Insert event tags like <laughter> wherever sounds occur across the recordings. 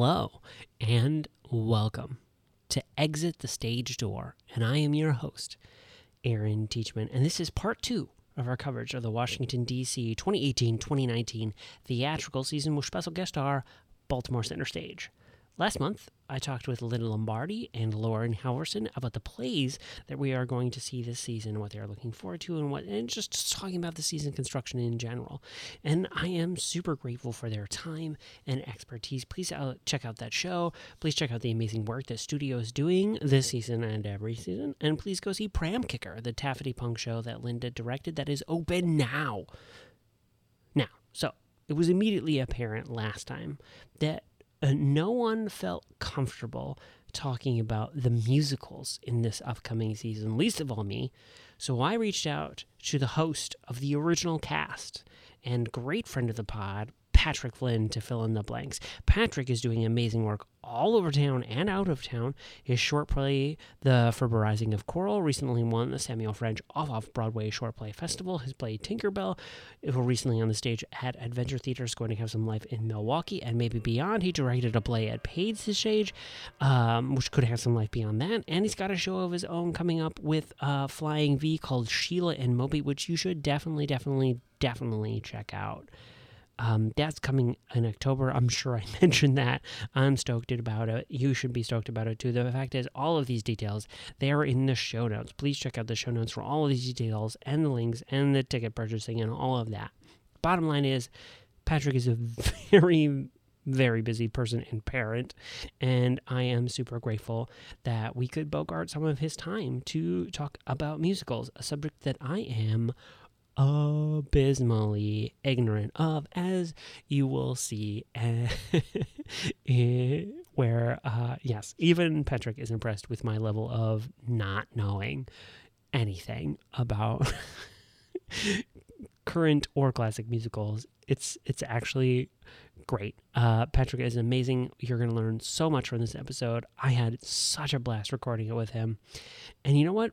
Hello and welcome to Exit the Stage Door. And I am your host, Aaron Teachman. And this is part two of our coverage of the Washington, D.C. 2018 2019 theatrical season with special guest star Baltimore Center Stage. Last month, I talked with Lynn Lombardi and Lauren Howerson about the plays that we are going to see this season, what they are looking forward to, and what, and just, talking about the season construction in general. And I am super grateful for their time and expertise. Please out, check out that show. Please check out the amazing work that studio is doing this season and every season. And please go see Pram Kicker, the Taffety Punk show that Linda directed that is open now. Now, so it was immediately apparent last time that uh, no one felt comfortable talking about the musicals in this upcoming season, least of all me. So I reached out to the host of the original cast and great friend of the pod, Patrick Flynn, to fill in the blanks. Patrick is doing amazing work all over town and out of town. His short play, The Ferberizing of Coral, recently won the Samuel French Off Off Broadway Short Play Festival. His play Tinkerbell, recently on the stage at Adventure Theater, is going to have some life in Milwaukee and maybe beyond. He directed a play at Paid's Stage, um, which could have some life beyond that. And he's got a show of his own coming up with uh, Flying V called Sheila and Moby, which you should definitely, definitely, definitely check out. Um, that's coming in October. I'm sure I <laughs> mentioned that. I'm stoked about it. You should be stoked about it too. The fact is, all of these details they are in the show notes. Please check out the show notes for all of these details and the links and the ticket purchasing and all of that. Bottom line is, Patrick is a <laughs> very very busy person and parent, and I am super grateful that we could bogart some of his time to talk about musicals, a subject that I am abysmally ignorant of, as you will see. <laughs> where, uh, yes, even Patrick is impressed with my level of not knowing anything about <laughs> current or classic musicals. It's it's actually great. Uh, Patrick is amazing. You're going to learn so much from this episode. I had such a blast recording it with him. And you know what?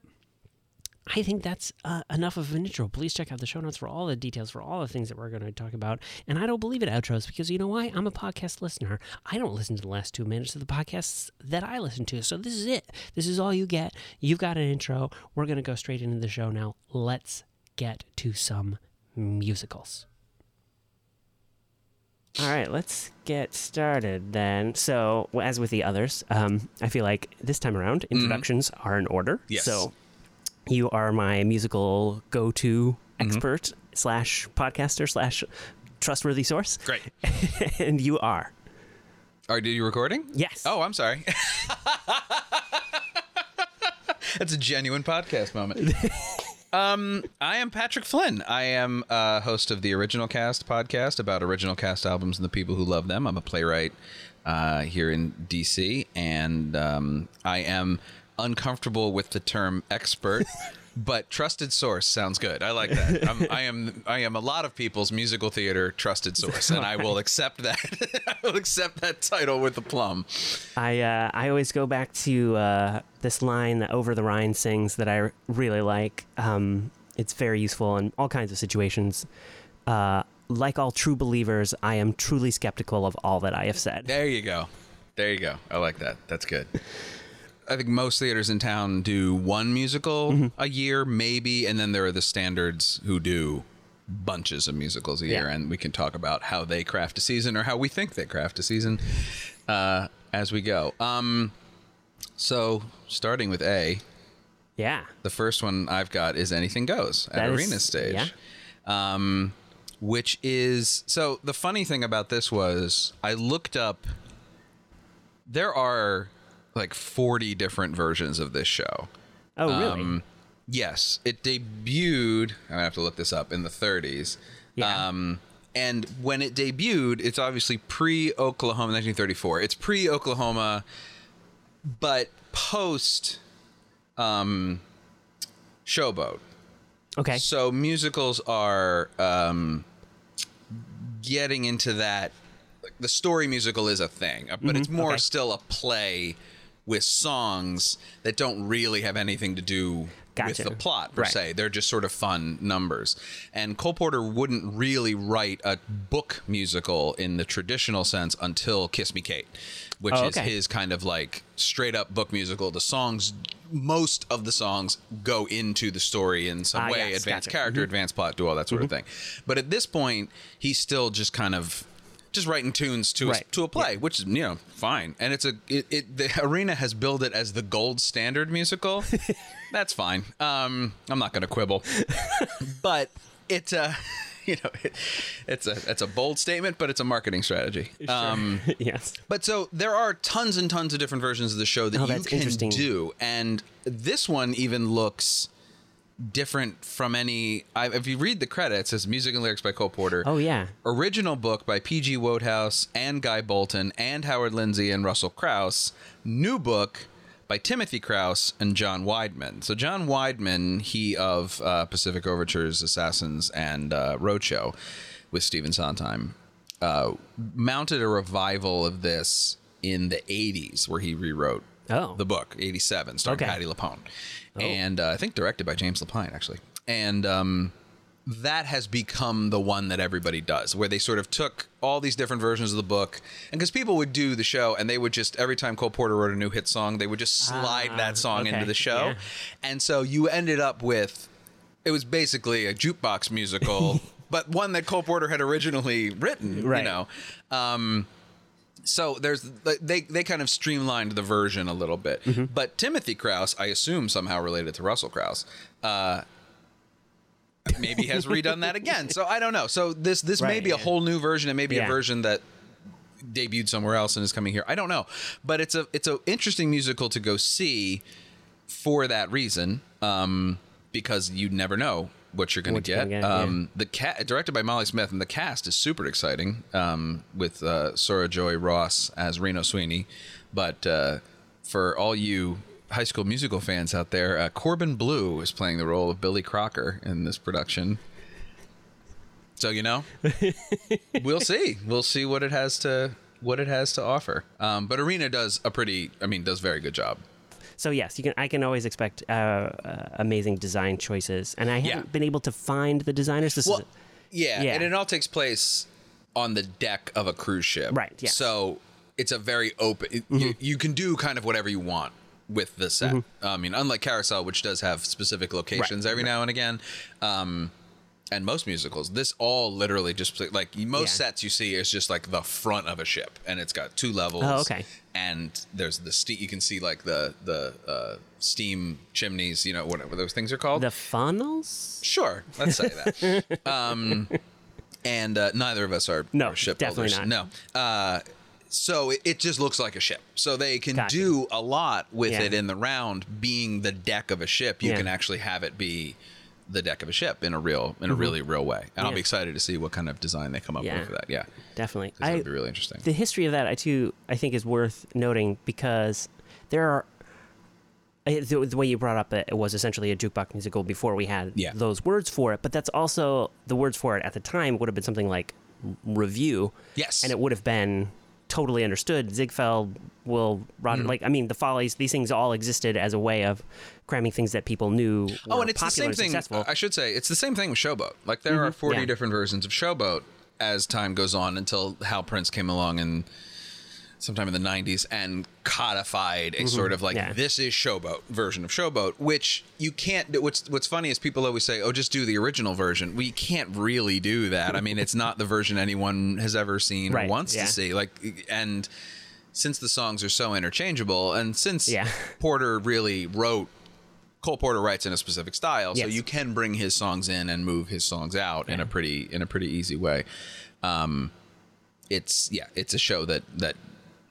I think that's uh, enough of an intro. Please check out the show notes for all the details for all the things that we're going to talk about. And I don't believe in outros because you know why? I'm a podcast listener. I don't listen to the last two minutes of the podcasts that I listen to. So this is it. This is all you get. You've got an intro. We're going to go straight into the show now. Let's get to some musicals. All right, let's get started then. So, as with the others, um, I feel like this time around, introductions mm-hmm. are in order. Yes. So, you are my musical go-to mm-hmm. expert slash podcaster slash trustworthy source. Great. <laughs> and you are. Are you recording? Yes. Oh, I'm sorry. <laughs> That's a genuine podcast moment. <laughs> um, I am Patrick Flynn. I am a host of the Original Cast podcast about original cast albums and the people who love them. I'm a playwright uh, here in DC, and um, I am uncomfortable with the term expert. <laughs> but trusted source sounds good. I like that. I'm, I am I am a lot of people's musical theater trusted source, and I will accept that. <laughs> I will accept that title with a plum. I uh, I always go back to uh, this line that Over the Rhine sings that I really like. Um, it's very useful in all kinds of situations. Uh, like all true believers, I am truly skeptical of all that I have said. There you go. There you go. I like that. That's good. I think most theaters in town do one musical mm-hmm. a year, maybe, and then there are the standards who do bunches of musicals a year, yeah. and we can talk about how they craft a season or how we think they craft a season uh, as we go. Um, so, starting with A. Yeah. The first one I've got is Anything Goes at Arena Stage. Yeah. Um, which is so the funny thing about this was I looked up there are like 40 different versions of this show. Oh, really? Um, yes. It debuted, I'm to have to look this up, in the 30s. Yeah. Um, and when it debuted, it's obviously pre Oklahoma, 1934. It's pre Oklahoma, but post um, Showboat. Okay. So musicals are um, getting into that. The story musical is a thing, but mm-hmm. it's more okay. still a play with songs that don't really have anything to do Gotcha. with the plot per Right. se. They're just sort of fun numbers. And Cole Porter wouldn't really write a book musical in the traditional sense until Kiss Me Kate, which Oh, is his kind of like straight up book musical. The songs, most of the songs go into the story in some Ah, way, yes, advanced gotcha. character, advanced plot, do all that sort of thing. But at this point, he's still just kind of just writing tunes to Right. a, to a play, which is you know fine. And it's a it, it the arena has billed it as the gold standard musical. <laughs> That's fine. Um, I'm not going to quibble, but it's <laughs> a you know it, it's a it's a bold statement, but it's a marketing strategy. Um, <laughs> yes. but so there are tons and tons of different versions of the show that Oh, you can do, and this one even looks different from any. I, if you read the credits, it's music and lyrics by Cole Porter. Oh yeah. Original book by P.G. Wodehouse and Guy Bolton and Howard Lindsay and Russel Crouse. New book by Timothy Crouse and John Weidman. So John Weidman, he of uh, Pacific Overtures, Assassins, and uh, Roadshow with Stephen Sondheim, uh, mounted a revival of this in the 80s where he rewrote Oh. the book, 87, starring Okay. Patti LuPone. And uh, I think directed by James Lapine, actually. And um, that has become the one that everybody does, where they sort of took all these different versions of the book, and because people would do the show, and they would just every time Cole Porter wrote a new hit song, they would just slide Ah, that song okay, into the show, yeah. and so you ended up with it was basically a jukebox musical, <laughs> but one that Cole Porter had originally written, you Right. know. Um, so there's they they kind of streamlined the version a little bit, Mm-hmm. but Timothy Crouse, I assume somehow related to Russel Crouse, uh, maybe has redone that again. So I don't know. So this this may Right, be a whole new version. It may be Yeah. a version that debuted somewhere else and is coming here. I don't know, but it's a it's a interesting musical to go see for that reason, um, because you'd never know what you're going to get. gonna get, yeah. um, The cat directed by Molly Smith, and the cast is super exciting. Um, with uh, Soara-Joye Ross as Reno Sweeney, but uh, for all you High School Musical fans out there, uh, Corbin Bleu is playing the role of Billy Crocker in this production. So you know, <laughs> we'll see. We'll see what it has to what it has to offer. Um, but Arena does a pretty, I mean, does very good job. So yes, you can. I can always expect uh, uh, amazing design choices, and I haven't Yeah. been able to find the designers. This Well, is yeah, Yeah. and it all takes place on the deck of a cruise ship, Right. Mm-hmm. So it's a very open. it- you, you can do kind of whatever you want with the set. I mean, unlike Carousel, which does have specific locations Right, every now and again. Um, and most musicals, this all literally just like most Yeah. sets you see is just like the front of a ship, and it's got two levels. Oh, okay. And there's the steam. You can see like the the uh, steam chimneys. You know whatever those things are called. the funnels. Sure, let's say that. <laughs> um, and uh, neither of us are, No, are definitely shipbuilders. No. Uh, so it, it just looks like a ship. So they can Gotcha. do a lot with Yeah. it in the round, being the deck of a ship. You Yeah. can actually have it be the deck of a ship in a real, in a really real way. And I'll Mm-hmm. Be excited to see what kind of design they come up Yeah. with for that. Yeah, Definitely. that I, would be really interesting. the history of that, I too, I think is worth noting because there are. The, the way you brought up it, it was essentially a jukebox musical before we had Yeah. those words for it, but that's also the words for it at the time would have been something like review, yes, and it would have been totally understood. Ziegfeld, Will, Roger, Mm-hmm. like I mean, the Follies, these things all existed as a way of cramming things that people knew. Oh, and it's the same thing. I should say it's the same thing with Showboat. Like there are 40 Mm-hmm. Yeah. different versions of Showboat as time goes on until Hal Prince came along and sometime in the 90s and codified a sort of like Mm-hmm. Yeah. this is Showboat version of Showboat, which you can't. do. What's what's funny is people always say, "Oh, just do the original version." We can't really do that. I mean, it's not the version anyone has ever seen Right, or wants yeah. to see. Like and. Since the songs are so interchangeable, and since Yeah. <laughs> Porter really wrote Cole Porter writes in a specific style, so you can bring his songs in and move his songs out in a pretty in a pretty easy way. Um, it's yeah, it's a show that that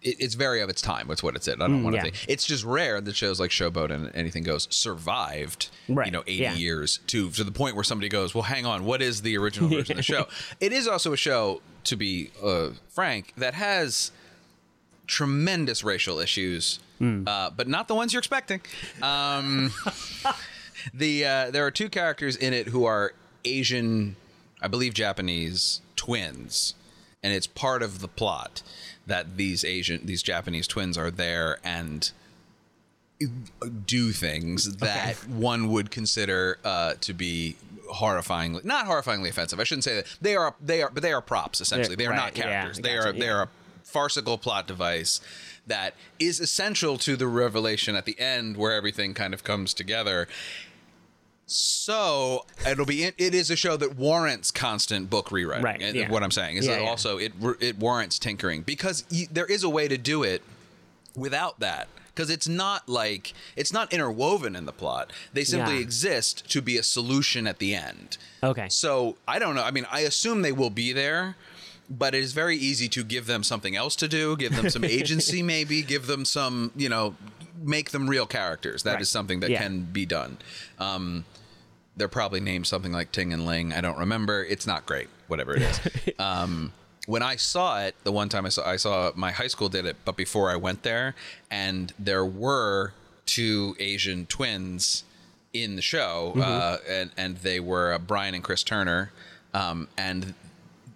it, it's very of its time. That's what it's it. I don't want to Mm, yeah. think it's just rare that shows like Showboat and Anything Goes survived. Right, You know, eighty yeah. years to to the point where somebody goes, "Well, hang on, what is the original version of the show?" <laughs> It is also a show, to be uh, frank, that has tremendous racial issues, Hmm. uh, but not the ones you're expecting. Um, <laughs> the uh, there are two characters in it who are Asian, I believe Japanese twins, and it's part of the plot that these Asian these Japanese twins are there and do things that one would consider uh, to be horrifyingly not horrifyingly offensive. I shouldn't say that they are they are but they are props essentially. They are Right, not yeah, characters. they gotcha, are they are a farcical plot device that is essential to the revelation at the end where everything kind of comes together. So it'll be it is a show that warrants constant book rewriting. Right, And yeah. What I'm saying is Yeah, that yeah. also it it warrants tinkering because there is a way to do it without that because it's not like it's not interwoven in the plot they simply Yeah. exist to be a solution at the end Okay. so i don't know i mean i assume they will be there but it is very easy to give them something else to do give them some <laughs> agency maybe give them some you know make them real characters. That is Right. something that Yeah. can be done. Um they're probably named something like ting and ling. I don't remember. It's not great whatever it is. <laughs> Um when I saw it, the one time I saw, I saw my high school did it, but before I went there, and there were two Asian twins in the show, uh, and and they were uh, Brian and Chris Turner, um, and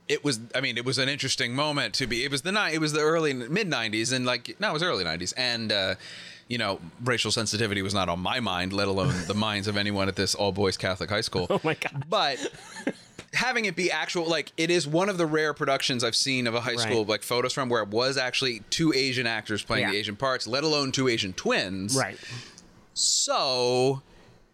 it was I mean it was an interesting moment to be it was the ni- it was the early mid 90s and like no it was early 90s and uh you know racial sensitivity was not on my mind let alone the <laughs> minds of anyone at this all boys Catholic high school <laughs> Oh my God. but having it be actual like it is one of the rare productions I've seen of a high school Right. like photos from where it was actually two Asian actors playing Yeah. the Asian parts let alone two Asian twins Right. so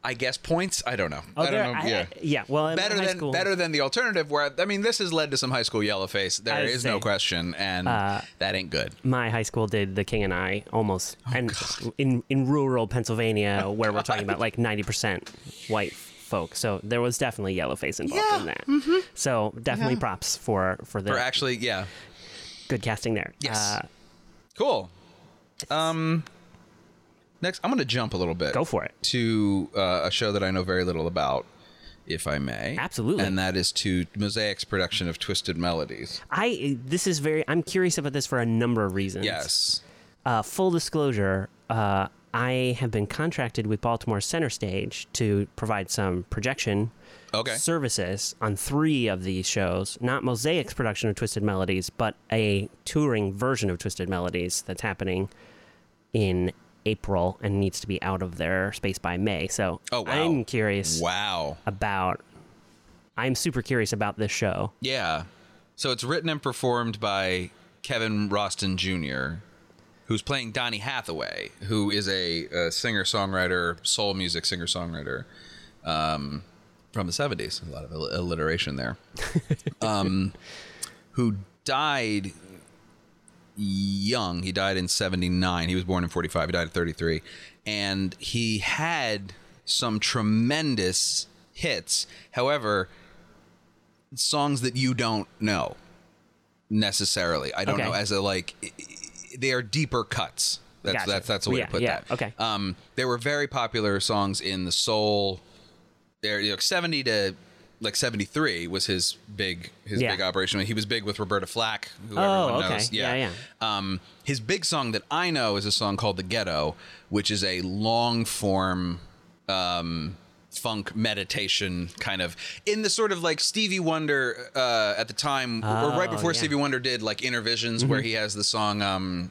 I guess points? I don't know. Oh, I don't know I- yeah. Yeah. Well, better than school, better than the alternative where I mean this has led to some high school yellow face. There I no question and that ain't good. my high school did the King and I almost, Oh, and in in rural Pennsylvania, <laughs> where we're talking about like ninety percent white folk. So there was definitely yellow face involved Yeah, in that. So definitely props for for the or actually yeah. good casting there. Yes. Uh, cool. Um next I'm gonna jump a little bit go for it. to uh, a show that I know very little about if I may Absolutely. and that is to Mosaic's production of Twisted Melodies I this is very. I'm curious about this for a number of reasons. yes Uh, full disclosure, uh, I have been contracted with Baltimore Center Stage to provide some projection Okay. services on three of these shows. Not Mosaic's production of Twisted Melodies, but a touring version of Twisted Melodies that's happening in April and needs to be out of their space by May. So Oh, wow. I'm curious wow about. I'm super curious about this show. Yeah. So it's written and performed by Kelvin Roston Jr., who's playing Donny Hathaway, who is a, a singer songwriter, soul music singer songwriter um, from the 70s. A lot of alliteration there. <laughs> um, who died young. He died in 79. He was born in 45. He died at 33. And he had some tremendous hits. However, songs that you don't know necessarily. I don't Okay. know as a like they are deeper cuts. That's Gotcha. that's that's the way Yeah, to put yeah, that. okay. Um, there were very popular songs in the soul. There, you know, seventy to like seventy three was his big his Yeah. big operation. He was big with Roberta Flack, who Oh, everyone okay. knows. Yeah, yeah. Um, his big song that I know is a song called "The Ghetto," which is a long form um, funk meditation kind of in the sort of like Stevie Wonder uh, at the time, or right Oh, before yeah. Mm-hmm. Stevie Wonder did like Innervisions, where he has the song um,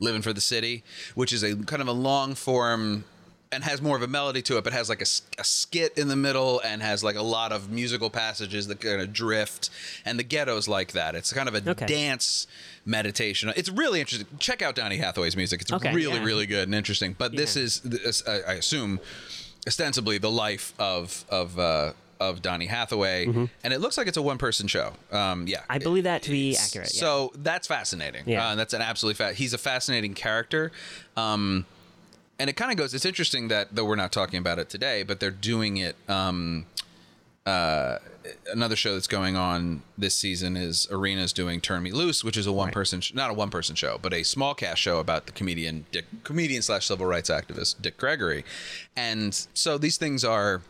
"Living for the City," which is a kind of a long form. And has more of a melody to it, but has like a skit in the middle, and has like a lot of musical passages that kind of drift. And the ghetto's like that. It's kind of a Okay. dance meditation. It's really interesting. Check out Donny Hathaway's music. It's Okay, really, yeah. really good and interesting. But this is, this, I I assume, ostensibly the life of of uh, of Donny Hathaway, and it looks like it's a one person show. Um, yeah, Mm-hmm. I believe that to be accurate. yeah. So that's fascinating. Yeah. Uh, that's an absolutely fa- he's a fascinating character. Um, and it kind of goes. It's interesting that though we're not talking about it today, but they're doing it. Um, uh, another show that's going on this season is Arena's doing Turn Me Loose, which is a one person, sh- not a one person show, but a small cast show about the comedian Dick, comedian slash civil rights activist Dick Gregory, and so these things are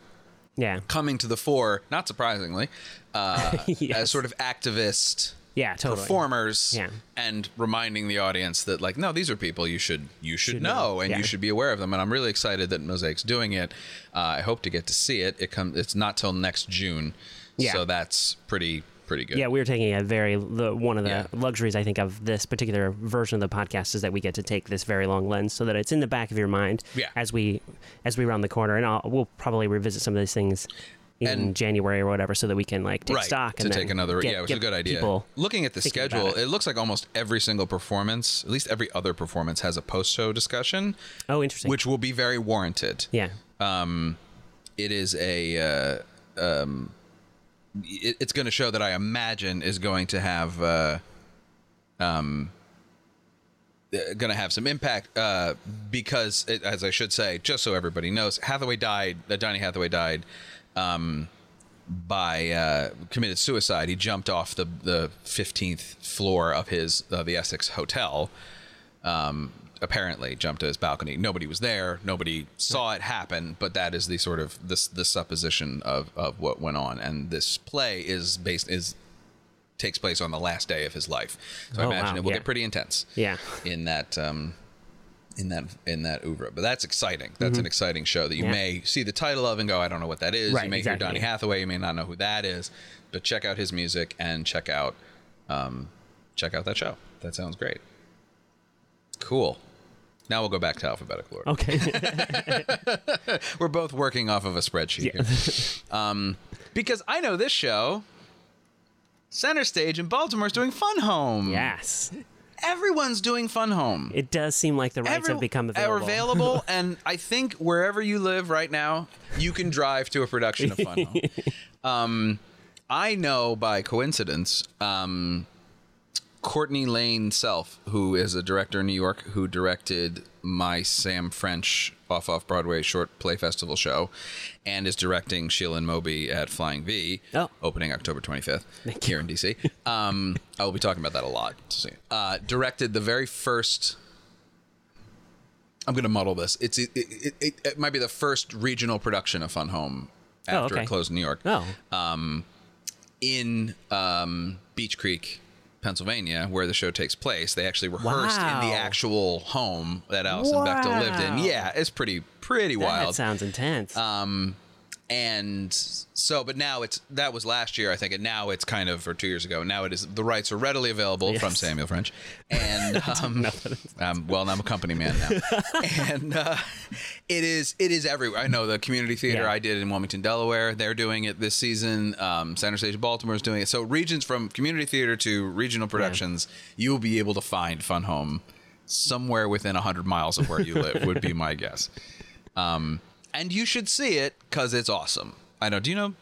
yeah, coming to the fore, not surprisingly, uh, <laughs> Yes. as sort of activist yeah, totally. performers Yeah. and reminding the audience that like no these are people you should you should, Should know, know. and Yeah. you should be aware of them and i'm really excited that mosaic's doing it uh, i hope to get to see it it comes it's not till next june Yeah. so that's pretty pretty good. Yeah, we were taking a very the, one of the Yeah. luxuries I think of this particular version of the podcast is that we get to take this very long lens so that it's in the back of your mind Yeah. as we as we round the corner, and I'll, we'll probably revisit some of these things in And- January or whatever, so that we can like take right stock to and take then another. get- yeah, it was a good idea. people Looking at the schedule, it. it. looks like almost every single performance, at least every other performance, has a post-show discussion, Oh, interesting. which will be very warranted. yeah, Um, it is a. Uh, um, it, it's going to show that I imagine is going to have. Uh, um, going to have some impact uh, because, it, as I should say, just so everybody knows, Hathaway died. Uh, Donny Hathaway died um, by uh, committed suicide. He jumped off the the fifteenth floor of his uh, the Essex Hotel. Um, apparently, jumped to his balcony. Nobody was there. Nobody saw it happen. But that is the sort of this the supposition of of what went on. And this play is based is takes place on the last day of his life. So I Oh, imagine wow, it will yeah. get pretty intense yeah. in that um, in that in that oeuvre. But that's exciting. That's an exciting show that you Yeah. may see the title of and go, I don't know what that is. Right, you may exactly. hear Donny Hathaway, you may not know who that is, but check out his music and check out um, check out that show. That sounds great. Cool. Now we'll go back to alphabetical order. Okay. <laughs> We're both working off of a spreadsheet here. um, because I know this show. Center Stage in Baltimore is doing Fun Home. yes, Everyone's doing Fun Home. it does seem like the rights Every- have become available. Are available. available, <laughs> and I think wherever you live right now, you can drive to a production of Fun Home. <laughs> um, I know by coincidence, um, Courtney Lane Self, who is a director in New York, who directed my Sam French off off Broadway short play festival show, and is directing Sheila and Moby at Flying V, Oh. opening October 25th Thank here in DC. Um, <laughs> I will be talking about that a lot. Uh, directed the very first I'm going to muddle this. It's it, it, it, it might be the first regional production of Fun Home Oh, after okay. it closed in New York Oh, in um, Beech Creek, Pennsylvania, where the show takes place. They actually rehearsed in the actual home that Alison Bechdel lived in. Yeah, it's pretty pretty that wild. sounds intense. Um, and so, but now it's that was last year, I think, and now it's kind of or two years ago. Now it is the rights are readily available from Samuel French, <laughs> and um, um, well, I'm a company man now, <laughs> and uh, it is it is everywhere. I know the community theater Yeah. I did in Wilmington, Delaware. They're doing it this season. Um, Center Stage Baltimore is doing it. So regions from community theater to regional productions, you'll be able to find Fun Home somewhere within 100 miles of where you live would be my guess um, and you should see it because it's awesome i know do you know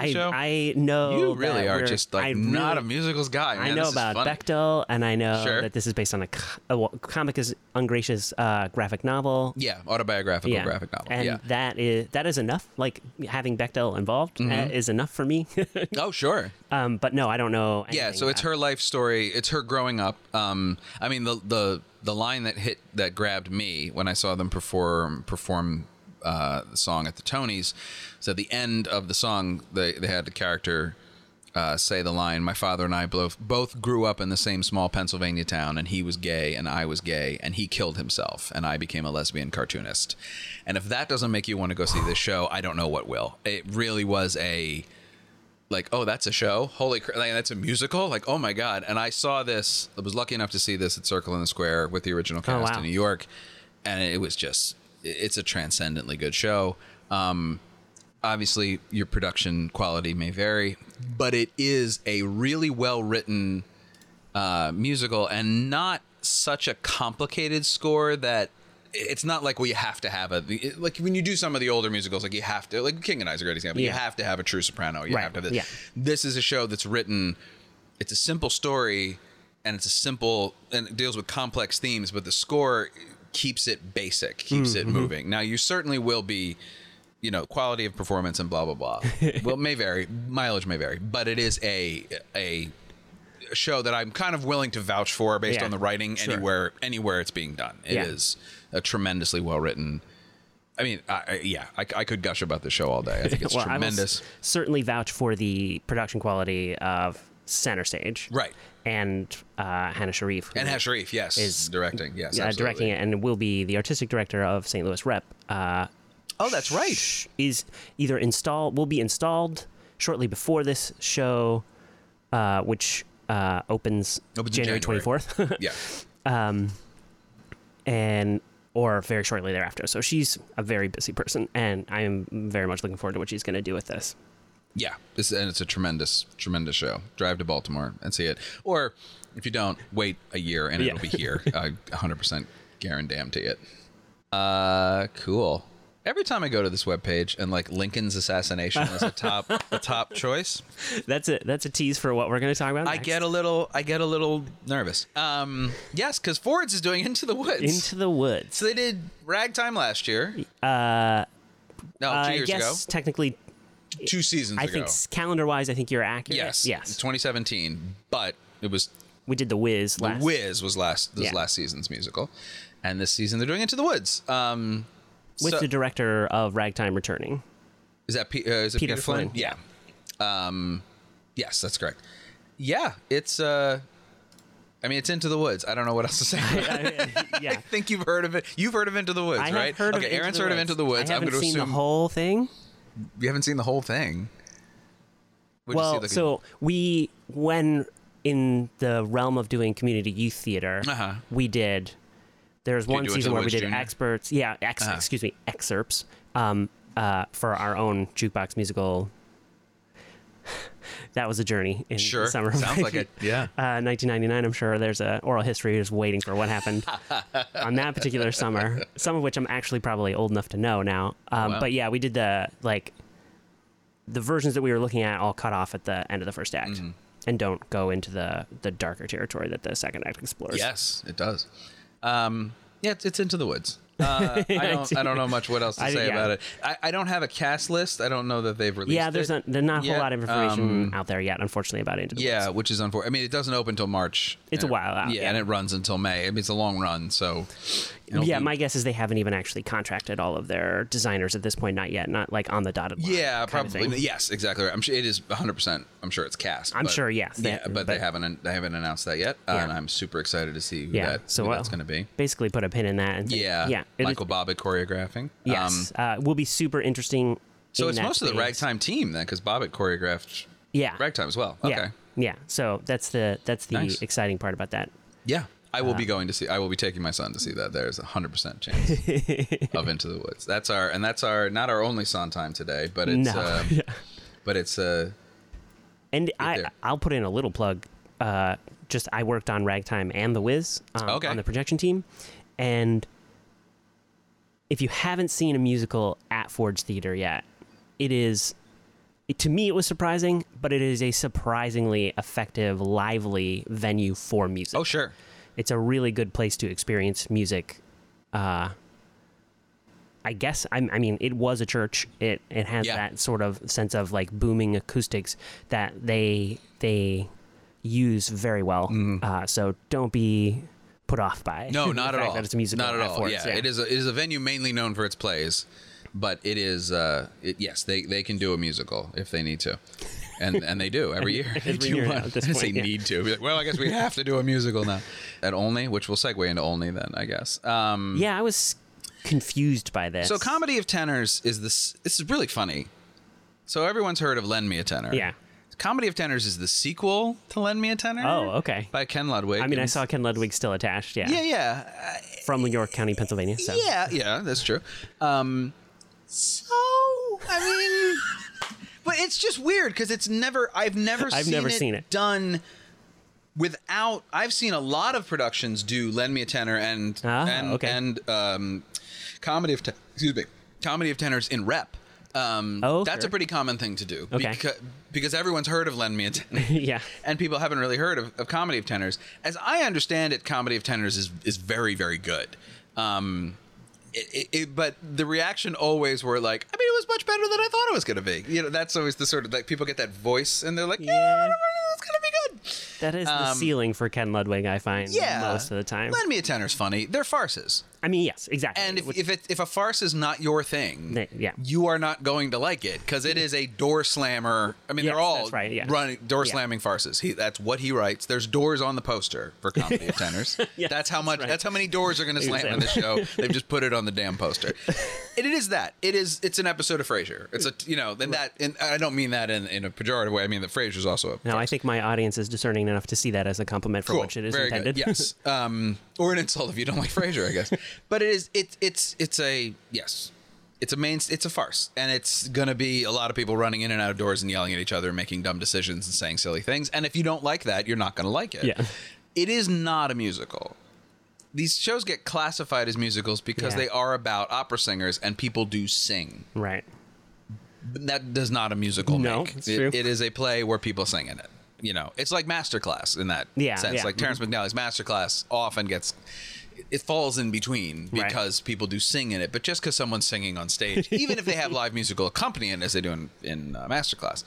I show? I know you really are just like I not a musicals guy man. I know This about. Bechdel, and I know Sure. that this is based on a, a well, comic is ungracious uh, graphic novel. yeah autobiographical Yeah, graphic novel and yeah that is that is enough. Like having Bechdel involved uh, Mm-hmm. is enough for me. <laughs> oh sure um, but no, I don't know. yeah so it's her life story it's her growing up um i mean the the the line that hit that grabbed me when i saw them perform perform uh the song at the tonys so at the end of the song they they had the character uh, say the line, "My father and I both both grew up in the same small Pennsylvania town, and he was gay and I was gay, and he killed himself, and I became a lesbian cartoonist." And if that doesn't make you want to go see this show, I don't know what will. It really was a like, oh, that's a show. Holy crap, like, that's a musical. Like, oh my god! And I saw this. I was lucky enough to see this at Circle in the Square with the original cast wow. in New York, and it was just it's a transcendently good show. Um, obviously, your production quality may vary, but it is a really well written uh, musical and not such a complicated score that it's not like well you have to have a like when you do some of the older musicals like you have to like King and I is a great example. You have to have a true soprano. You Right, have to have this. Yeah. this is a show that's written it's a simple story and it's a simple and it deals with complex themes but the score keeps it basic keeps Mm-hmm. it moving now you certainly will be you know quality of performance and blah blah blah <laughs> well may vary mileage may vary but it is a a show that I'm kind of willing to vouch for based Yeah, on the writing sure. anywhere anywhere it's being done. It is Yeah. a tremendously well written. I mean, I, yeah, I, I could gush about the show all day. I think it's <laughs> well, I will s- tremendous. certainly vouch for the production quality of Center Stage, Right. And uh, Hana Sharif, And Hash Sharif, yes, is- directing, yes, uh, directing it, and will be the artistic director of St. Louis Rep. Uh, Oh, that's right. is either installed will be installed shortly before this show uh, which uh, opens, Opens January twenty fourth. <laughs> Yeah. um, and or very shortly thereafter. So she's a very busy person, and I am very much looking forward to what she's going to do with this. Yeah, this, and it's a tremendous, tremendous show. Drive to Baltimore and see it, or if you don't, wait a year and Yeah. it'll be here. I <laughs> 100% guarantee it. Uh, cool. Every time I go to this webpage and like Lincoln's assassination is a top, <laughs> a top choice, That's a that's a tease for what we're going to talk about. I get a little, I get a little nervous. Um, yes, because Ford's is doing Into the Woods. into the woods. so they did Ragtime last year. Uh, No, two I years guess ago, technically, two seasons I ago. think calendar wise, I think you're accurate. yes, yes. 2017, but it was We did the Wiz The last. Wiz was last this Yeah. last season's musical, and this season they're doing Into the Woods. Um, with so- the director of Ragtime returning. is that P- uh, is it Peter Peter, Flynn? Flynn, Yeah. Um, yes, that's correct. Yeah, it's. Uh, I mean, it's Into the Woods. I don't know what else to say. <laughs> I <laughs> yeah. think you've heard of it. You've heard of Into the Woods, I right? heard okay, Aaron's heard of Into the Woods. I I'm haven't going to seen assume the whole thing. You haven't seen the whole thing. Well, like, so we when in the realm of doing community youth theater, Uh-huh. we did. There's you one season where we did Junior? experts, yeah, ex, Uh-huh. excuse me, excerpts, um, uh, for our own jukebox musical. That was a journey in sure, the summer. sounds like <laughs> it. Yeah. uh, 1999. I'm sure there's a oral history just waiting for what happened <laughs> on that particular summer. Some of which I'm actually probably old enough to know now. Um, Wow. But yeah, we did the like the versions that we were looking at all cut off at the end of the first act Mm-hmm. and don't go into the the darker territory that the second act explores. Yes, it does. Um, yeah, it's, it's into the woods. Uh, <laughs> I don't. I don't know much what else to I- say yeah. about it. I, I don't have a cast list. I don't know that they've released. Yeah, there's it. not, there's not a whole yet. lot of information Um, out there yet, unfortunately, about Into the Yeah, Woods. which is unfortunate. I mean, it doesn't open until March. It's a while out, Yeah, yeah. and it runs until May. I mean, it's a long run, so. It'll Yeah, be- my guess is they haven't even actually contracted all of their designers at this point, not yet, not like on the dotted line. Yeah, probably. Yes, exactly. Right. I'm sure it is 100. percent I'm sure it's cast. I'm but- sure, yes, Yeah, they- but, they haven't. They haven't announced that yet, uh, Yeah. and I'm super excited to see who Yeah, that so who uh, that's going to be. Basically, put a pin in that. And think- Yeah, yeah. Michael Bobbitt choreographing. Yes, Um, uh, will be super interesting. so it's most of the ragtime team then, because Bobbitt choreographed Yeah, ragtime as well. Okay. yeah, yeah. So that's the that's the Nice. exciting part about that. Yeah. I will be going to see. I will be taking my son to see that. There's a hundred percent chance of <laughs> Into the Woods. That's our and that's our not our only son time today, but it's No. uh, <laughs> but it's uh And I there. I'll put in a little plug. Uh, just I worked on Ragtime and The Wiz um, Okay. on the projection team, and if you haven't seen a musical at Ford's Theater yet, it is. It, to me, it was surprising, but it is a surprisingly effective, lively venue for music. oh sure it's a really good place to experience music. Uh, I guess I, I mean it was a church. It it has Yeah. that sort of sense of like booming acoustics that they they use very well. Uh, so don't be put off by no <laughs> not at all That it's a musical. not at all Ford's, yeah, it is a, it is a venue mainly known for its plays but it is uh it, yes they they can do a musical if they need to and and they do every year They Every do year now one. at this <laughs> I didn't say yeah. need to Be like, well i guess we have to do a musical now at Olney which will segue into Olney then i guess um Yeah, I was confused by this. So, Comedy of Tenors is this. This is really funny. So, everyone's heard of Lend Me a Tenor. Yeah. Comedy of Tenors is the sequel to Lend Me a Tenor. Oh, okay. By Ken Ludwig. I mean, I saw Ken Ludwig still attached. Yeah, Yeah, yeah, uh, from York County, Pennsylvania. So yeah, yeah. That's true. Um, so I mean, but it's just weird because it's never. I've never. I've seen never it seen it. done. Without, I've seen a lot of productions do "Lend Me a Tenor" and Ah, and okay. and um, comedy of ten- excuse me, comedy of tenors in rep. Um, Oh, that's sure. a pretty common thing to do Okay. because because everyone's heard of "Lend Me a Tenor." <laughs> yeah, and people haven't really heard of, of comedy of tenors. As I understand it, comedy of tenors is is very very good. Um, it, it, but the reaction always were like, I mean, it was much better than I thought it was going to be. You know, that's always the sort of like people get that voice and they're like, yeah, Yeah. it's going to be good. that is the Um, ceiling for Ken Ludwig. I find Yeah, most of the time. Lend me a tenor's funny. They're farces. I mean, yes, exactly. And if, if, it, if a farce is not your thing, Th- yeah. you are not going to like it because it is a door slammer. I mean, Yes, they're all that's yeah. running door Yeah. slamming farces. He, that's what he writes. There's doors on the poster for comedy <laughs> of tenors. Yes, that's how much. right. That's how many doors are going to slam in the show. They've just put it on the damn poster. it is that. It is. It's an episode of Frasier. It's a you know, and that. And I don't mean that in, in a pejorative way. I mean that Frasier's also a. No, I think my audience is discerning enough to see that as a compliment for Cool. which it is Very intended. Good. Yes. <laughs> Um, or an insult if you don't like Frasier, I guess. <laughs> but it is. It, it's. It's a yes. It's a main. It's a farce, and it's gonna be a lot of people running in and out of doors and yelling at each other, and making dumb decisions and saying silly things. And if you don't like that, you're not gonna like it. Yeah. It is not a musical. These shows get classified as musicals because Yeah. they are about opera singers and people do sing. right. But that does not a musical No, make. it's It- true. it is a play where people sing in it. You know, it's like Masterclass in that Yeah, sense. yeah. Like Terrence McNally's Masterclass often gets it falls in between Right. because people do sing in it. But just because someone's singing on stage, <laughs> even if they have live musical accompaniment as they do in, in uh, Masterclass,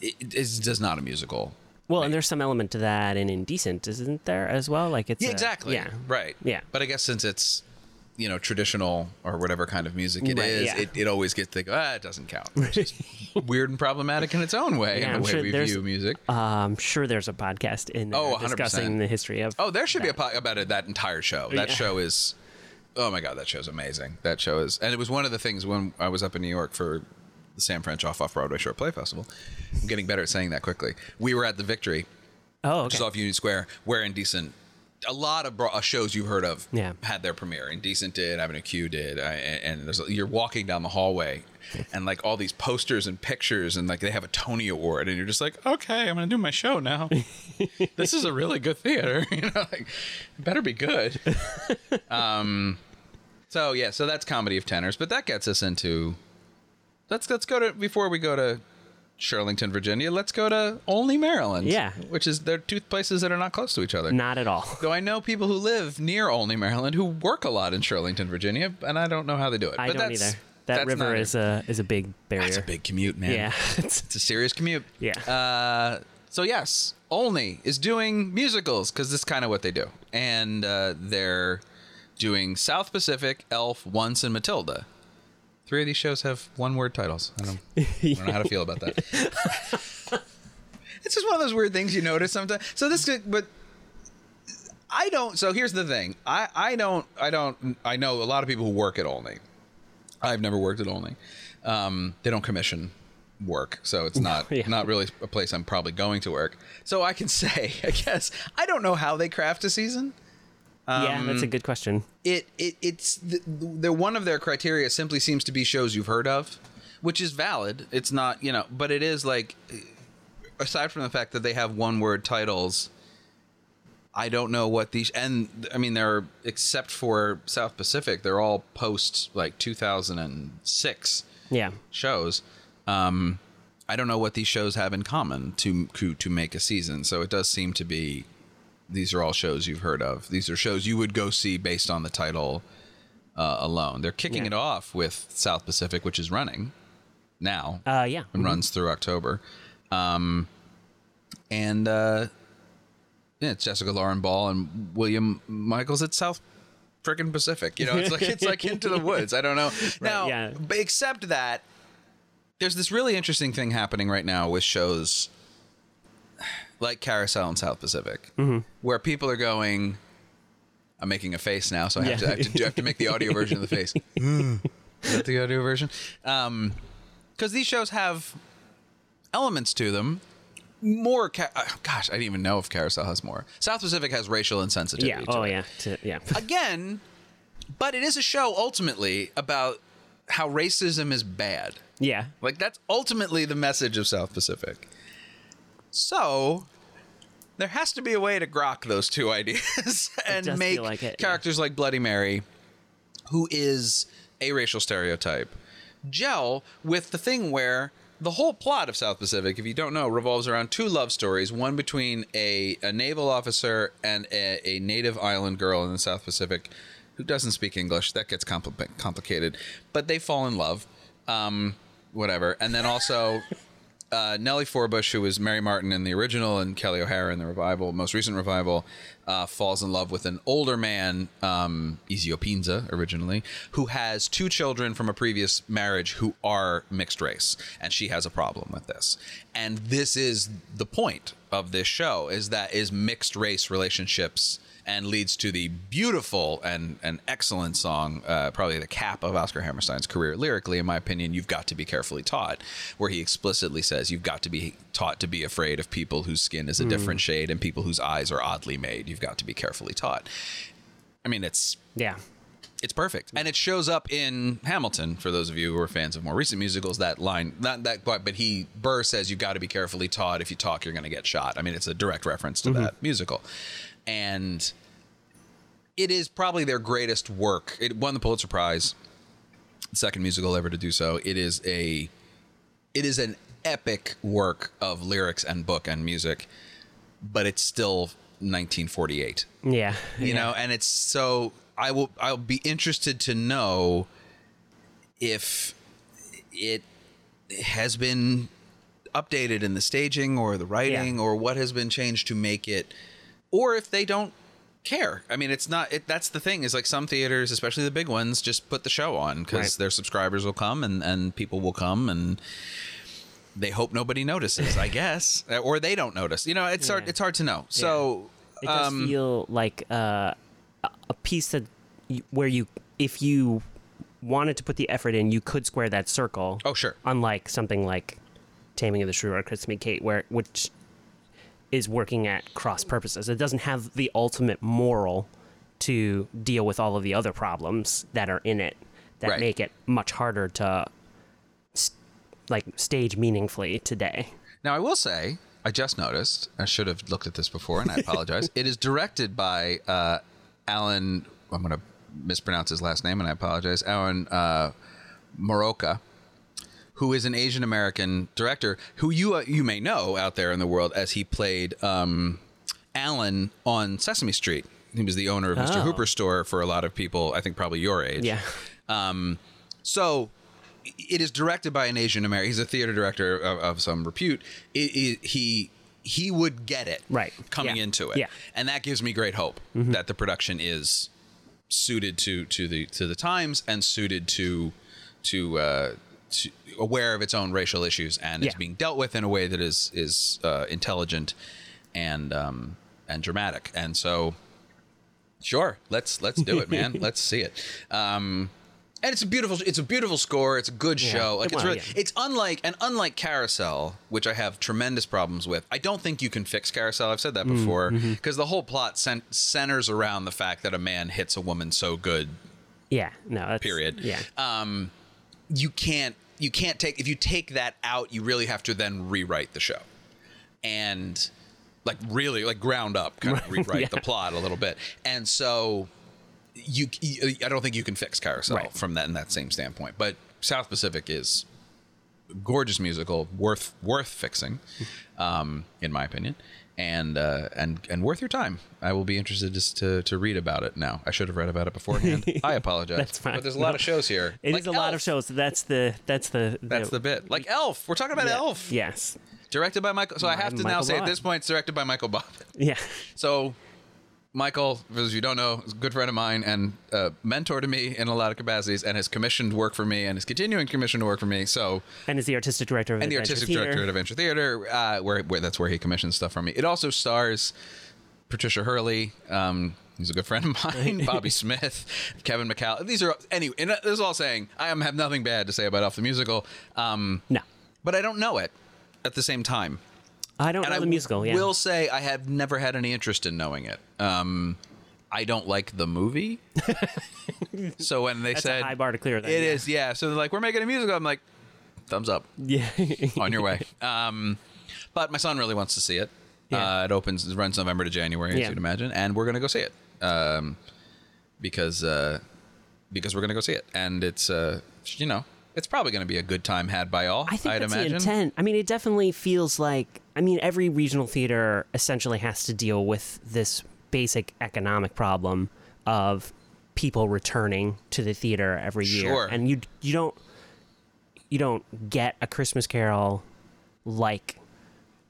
it, it is does not a musical. Well, and there's some element to that in Indecent, isn't there, as well? Like it's Yeah, a- exactly. yeah, Right. Yeah. But I guess since it's you know traditional or whatever kind of music it is, Right, yeah. it, it always gets the ah, it doesn't count, is weird and problematic in its own way Yeah, in I'm the way sure we view music. Uh, I'm sure there's a podcast in there Oh, 100%. discussing the history of. Oh, there should be a po- about it, that entire show. That Yeah. show is, oh my god, that show's amazing. That show is, and it was one of the things when I was up in New York for the Sam French Off Off Broadway Short Play Festival. I'm getting better at saying that quickly. We were at the Victory, oh, is okay. off Union Square, where Indecent, a lot of bro- uh, shows you've heard of, Yeah. had their premiere. Indecent did, Avenue Q did, I, and there's you're walking down the hallway. And like all these posters and pictures, and like they have a Tony Award, and you're just like, okay, I'm gonna do my show now. <laughs> this is a really good theater, <laughs> you know, like better be good. <laughs> um, so yeah, so that's comedy of tenors, but that gets us into let's let's go to before we go to Shirlington, Virginia. Let's go to Olney Maryland. Yeah. which is they're two places that are not close to each other. Not at all. Though I know people who live near Olney Maryland, who work a lot in Shirlington, Virginia, and I don't know how they do it. I but don't that's, either. That that's river is a is a big barrier. that's a big commute, man. Yeah. <laughs> It's- It's a serious commute. Yeah. Uh, so yes, Olney is doing musicals because this is kind of what they do, and uh, they're doing South Pacific, Elf, Once, and Matilda. Three of these shows have one-word titles. I don't, I don't know how to feel about that. <laughs> it's just one of those weird things you notice sometimes. So this, could- but I don't. So here's the thing. I I don't. I don't. I know a lot of people who work at Olney. I've never worked at Olney. Um, they don't commission work, so it's not <laughs> Yeah. not really a place I'm probably going to work. So I can <laughs> say, I guess, I don't know how they craft a season. Yeah, Um, that's a good question. It it it's the, the one of their criteria simply seems to be shows you've heard of, which is valid. It's not you know, but it is like aside from the fact that they have one word titles. I don't know what these and I mean they're except for South Pacific, they're all post like 2006 Yeah. shows. Um, I don't know what these shows have in common to to to make a season. So it does seem to be these are all shows you've heard of. These are shows you would go see based on the title uh, alone. They're kicking Yeah. it off with South Pacific, which is running now Uh, yeah. and runs through October. Um, and uh, yeah, it's Jessica Lauren Ball and William Michals at South freaking Pacific. You know, it's like it's like into the woods. I don't know. <laughs> now, yeah. but except that there's this really interesting thing happening right now with shows like Carousel and South Pacific, Mm-hmm. where people are going. I'm making a face now, so I have, Yeah. to, I have to I have to make the audio version of the face. <laughs> Is that the audio version? Um, because these shows have elements to them. More, ca- uh, gosh, I didn't even know if Carousel has more. South Pacific has racial insensitivity. Yeah. Oh it. yeah. To, yeah. <laughs> Again, but it is a show ultimately about how racism is bad. yeah. Like that's ultimately the message of South Pacific. So there has to be a way to grok those two <laughs> ideas and make like it, yeah. characters like Bloody Mary, who is a racial stereotype, gel with the thing where the whole plot of South Pacific, if you don't know, revolves around two love stories one between a, a naval officer and a, a native island girl in the South Pacific who doesn't speak English. That gets compli- complicated. But they fall in love. Um, whatever. And then also <laughs> uh, Nellie Forbush, who was Mary Martin in the original and Kelli O'Hara in the revival, most recent revival, uh, falls in love with an older man, um, Ezio Pinza originally, who has two children from a previous marriage who are mixed race, and she has a problem with this. And this is the point of this show: is that is mixed race relationships and leads to the beautiful and and excellent song, uh, probably the cap of Oscar Hammerstein's career lyrically, in my opinion. You've got to be carefully taught, where he explicitly says you've got to be taught to be afraid of people whose skin is a different shade and people whose eyes are oddly made. You've got to be carefully taught. I mean, it's Yeah. it's perfect, and it shows up in Hamilton. For those of you who are fans of more recent musicals, that line, not that quite, but he Burr says you've got to be carefully taught. If you talk, you're going to get shot. I mean, it's a direct reference to that musical, and it is probably their greatest work. It won the Pulitzer Prize, second musical ever to do so. It is a, it is an epic work of lyrics and book and music, but it's still 1948 Yeah. you know and it's so i will i'll be interested to know if it has been updated in the staging or the writing Yeah. or what has been changed to make it or if they don't care. I mean it's not it, that's the thing is like some theaters especially the big ones just put the show on because Right. their subscribers will come and and people will come and they hope nobody notices i guess or they don't notice. You know it's hard it's hard to know. So It does um, feel like uh, a a piece that you, where you, if you wanted to put the effort in, you could square that circle. oh sure. Unlike something like Taming of the Shrew or Kiss Me Kate, where which is working at cross purposes. It doesn't have the ultimate moral to deal with all of the other problems that are in it that Right. make it much harder to s- like stage meaningfully today. Now, I will say, I just noticed, I should have looked at this before, and I apologize. <laughs> it is directed by uh, Alan, I'm going to mispronounce his last name, and I apologize, Alan uh, Muraoka, who is an Asian American director who you uh, you may know out there in the world as he played um, Alan on Sesame Street. He was the owner of Mr. Oh. Hooper's store for a lot of people, I think probably your age. Yeah. Um, so it is directed by an Asian American. He's a theater director of, of some repute. It, it, he he would get it Right. coming Yeah. into it, Yeah. Mm-hmm. and that gives me great hope that the production is suited to to the to the times and suited to to. Uh, to, aware of its own racial issues and Yeah. being dealt with in a way that is is uh, intelligent and um, and dramatic. And so, sure, let's let's do it, man. <laughs> let's see it. Um, and it's a beautiful it's a beautiful score. It's a good show. Like it's really yeah. it's unlike and unlike Carousel, which I have tremendous problems with. I don't think you can fix Carousel. I've said that Mm, before mm-hmm. because the whole plot cen- centers around the fact that a man hits a woman so good. Yeah. No. That's, Period. Yeah. Um, you can't you can't take if you take that out, you really have to then rewrite the show, and like really like ground up kind of <laughs> rewrite yeah. the plot a little bit. And so you, I don't think you can fix Carousel Right. from that in that same standpoint. But South Pacific is gorgeous musical, worth worth fixing, <laughs> um, in my opinion. And uh, and and worth your time. I will be interested just to, to read about it now. I should have read about it beforehand. <laughs> I apologize. That's fine. But there's a lot No. of shows here. It is Like a lot of shows. That's the that's the, That's the bit. Like Elf. We're talking about yeah. Elf. Yes. Directed by Michael. So I have to now Michael say at this point, it's directed by Michael Bob. Yeah. So, Michael, for those of you who don't know, is a good friend of mine and uh, mentor to me in a lot of capacities, and has commissioned work for me and is continuing to commission to work for me. So, And is the artistic director of and the artistic Theater. director at Adventure Theater, uh, where, where that's where he commissions stuff from me. It also stars Patricia Hurley. Um, He's a good friend of mine, <laughs> Bobby Smith, Kevin McCall. These are anyway. And this is all saying I am have nothing bad to say about Elf the musical, um, No. but I don't know it at the same time. I don't And know I the musical. Yeah. I will say I have never had any interest in knowing it. Um, I don't like the movie. <laughs> so when they That's said a high bar to clear. Then, it yeah. is, yeah. So they're like, we're making a musical. I'm like, thumbs up Yeah. on your way. <laughs> Um, but my son really wants to see it. Yeah. Uh, it opens, it runs November to January, as Yeah. you'd imagine, and we're gonna go see it um, because uh, because we're gonna go see it, and it's uh, you know it's probably gonna be a good time had by all. I think would that's imagine. the intent. I mean, it definitely feels like. I mean, every regional theater essentially has to deal with this basic economic problem of people returning to the theater every year, Sure. and you you don't you don't get a Christmas Carol like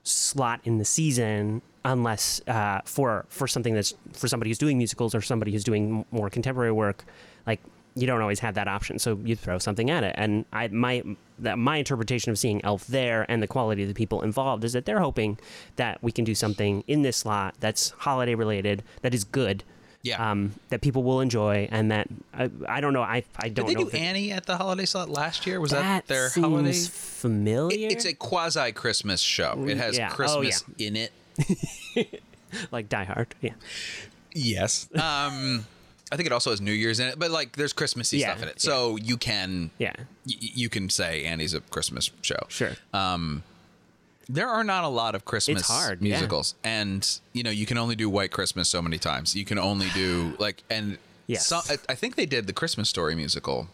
slot in the season unless uh, for for something that's for somebody who's doing musicals or somebody who's doing more contemporary work like you don't always have that option, so you throw something at it. And I my that my interpretation of seeing Elf there and the quality of the people involved is that they're hoping that we can do something in this slot that's holiday related, that is good. Yeah. Um, that people will enjoy, and that I, I don't know. I I don't Did they know. do Annie at the holiday slot last year? Was that, that their seems holiday? familiar. It's a quasi Christmas show. It has Yeah. Oh, Christmas in it. <laughs> like Die Hard. Yeah. Yes. Um, I think it also has New Year's in it, but like there's Christmassy Yeah, stuff in it, so you can Yeah. you can say Annie's a Christmas show. Sure. Um, There are not a lot of Christmas It's hard, yeah. musicals, and you know you can only do White Christmas so many times. You can only do <sighs> like and Yes. so- I, I think they did the Christmas Story musical,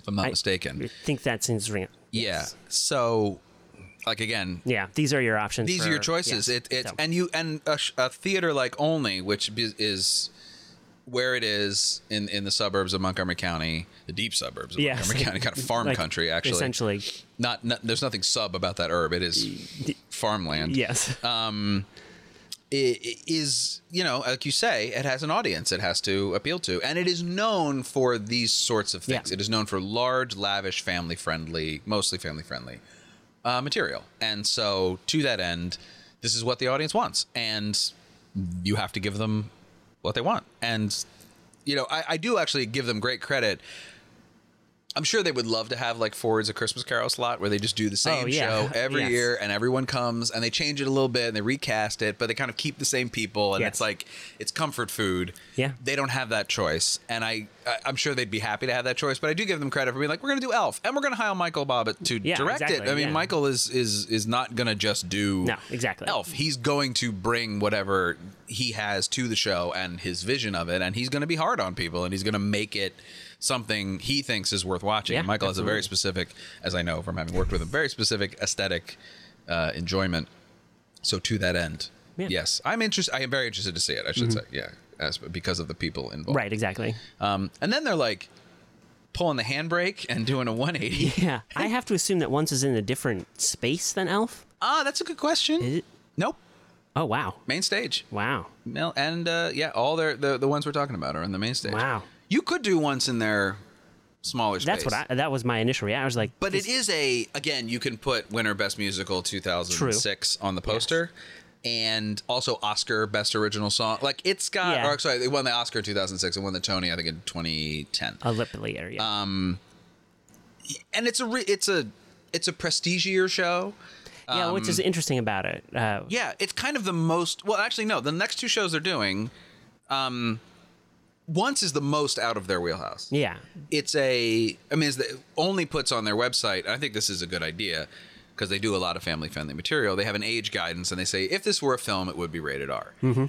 if I'm not I- mistaken. I think that seems ring. Yeah. So, like again, Yeah. These are your options. these are your choices. yes. It it So- and you and a, a theater like Olney, which is where it is in in the suburbs of Montgomery County, the deep suburbs of Yes. Montgomery County, kind of <laughs> farm Like, country actually. Essentially, Not, not there's nothing sub about that herb. It is farmland. yes. Uh, It, it is you know like you say, it has an audience it has to appeal to, and it is known for these sorts of things. Yeah. It is known for large, lavish, family friendly, mostly family friendly uh, material. And so, to that end, this is what the audience wants, and you have to give them what they want. And you know, I, I do actually give them great credit. I'm sure they would love to have like Ford's A Christmas Carol slot where they just do the oh, same Oh, yeah. show <laughs> every Yes. year and everyone comes and they change it a little bit and they recast it, but they kind of keep the same people and Yes. it's like it's comfort food. Yeah. They don't have that choice. And I, I I'm sure they'd be happy to have that choice, but I do give them credit for being like, we're gonna do Elf and we're gonna hire Michael Bobbitt to Yeah, direct it. I mean, yeah. Michael is is is not gonna just do No, exactly. Elf. He's going to bring whatever he has to the show and his vision of it, and he's going to be hard on people, and he's going to make it something he thinks is worth watching. Yeah, And Michael has a very specific, as I know from having worked with him, very specific aesthetic uh, enjoyment. So to that end, Yeah. Mm-hmm. yes, I'm interested. I am very interested to see it. I should say, yeah, as, because of the people involved. right. Exactly. Um, and then they're like pulling the handbrake and doing a 180. <laughs> Yeah. I have to assume that once is in a different space than Elf. Ah, that's a good question. Nope, Oh wow. main stage. Wow. And uh, yeah, all their the the ones we're talking about are in the main stage. Wow. You could do once in their smaller space. That's what I. That was my initial reaction. I was like, But this- it is a again. You can put winner best musical 2006 on the poster, and also Oscar best original song. Like it's got. Yeah. Or sorry, it won the Oscar in 2006 and won the Tony I think in 2010. a lip later. Yeah. Um, and it's a re- it's a it's a prestigier show. yeah. Which is interesting about it. Uh, Yeah, it's kind of the most. Well, actually, no. The next two shows they're doing, um, once is the most out of their wheelhouse. Yeah. It's a. I mean, it's the, Olney puts on their website. I think this is a good idea because they do a lot of family-friendly material. They have an age guidance, and they say if this were a film, it would be rated R. Mm-hmm.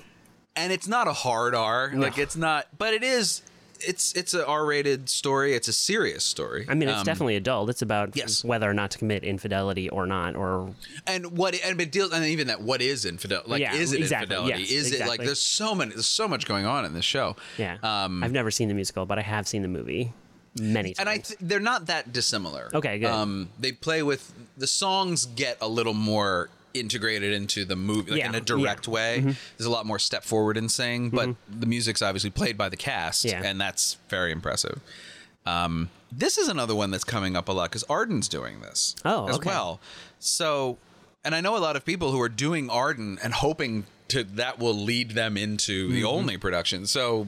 And it's not a hard R. Like it's not, but it is. It's it's a R-rated story. It's a serious story. I mean, it's Um, definitely adult. It's about yes. whether or not to commit infidelity or not, or and what and it deals and even that what is infidelity like Yeah, is it exactly, infidelity yes, is it like there's so many there's so much going on in this show yeah. um I've never seen the musical, but I have seen the movie many times. and I th- they're not that dissimilar Okay, good. um they play with the songs get a little more integrated into the movie like Yeah, in a yeah. Mm-hmm. direct way there's a lot more step forward in sing but the music's obviously played by the cast Yeah. and that's very impressive um this is another one that's coming up a lot because Arden's doing this Oh, as okay. well so and I know a lot of people who are doing Arden and hoping to that will lead them into the Mm-hmm. Olney production. So,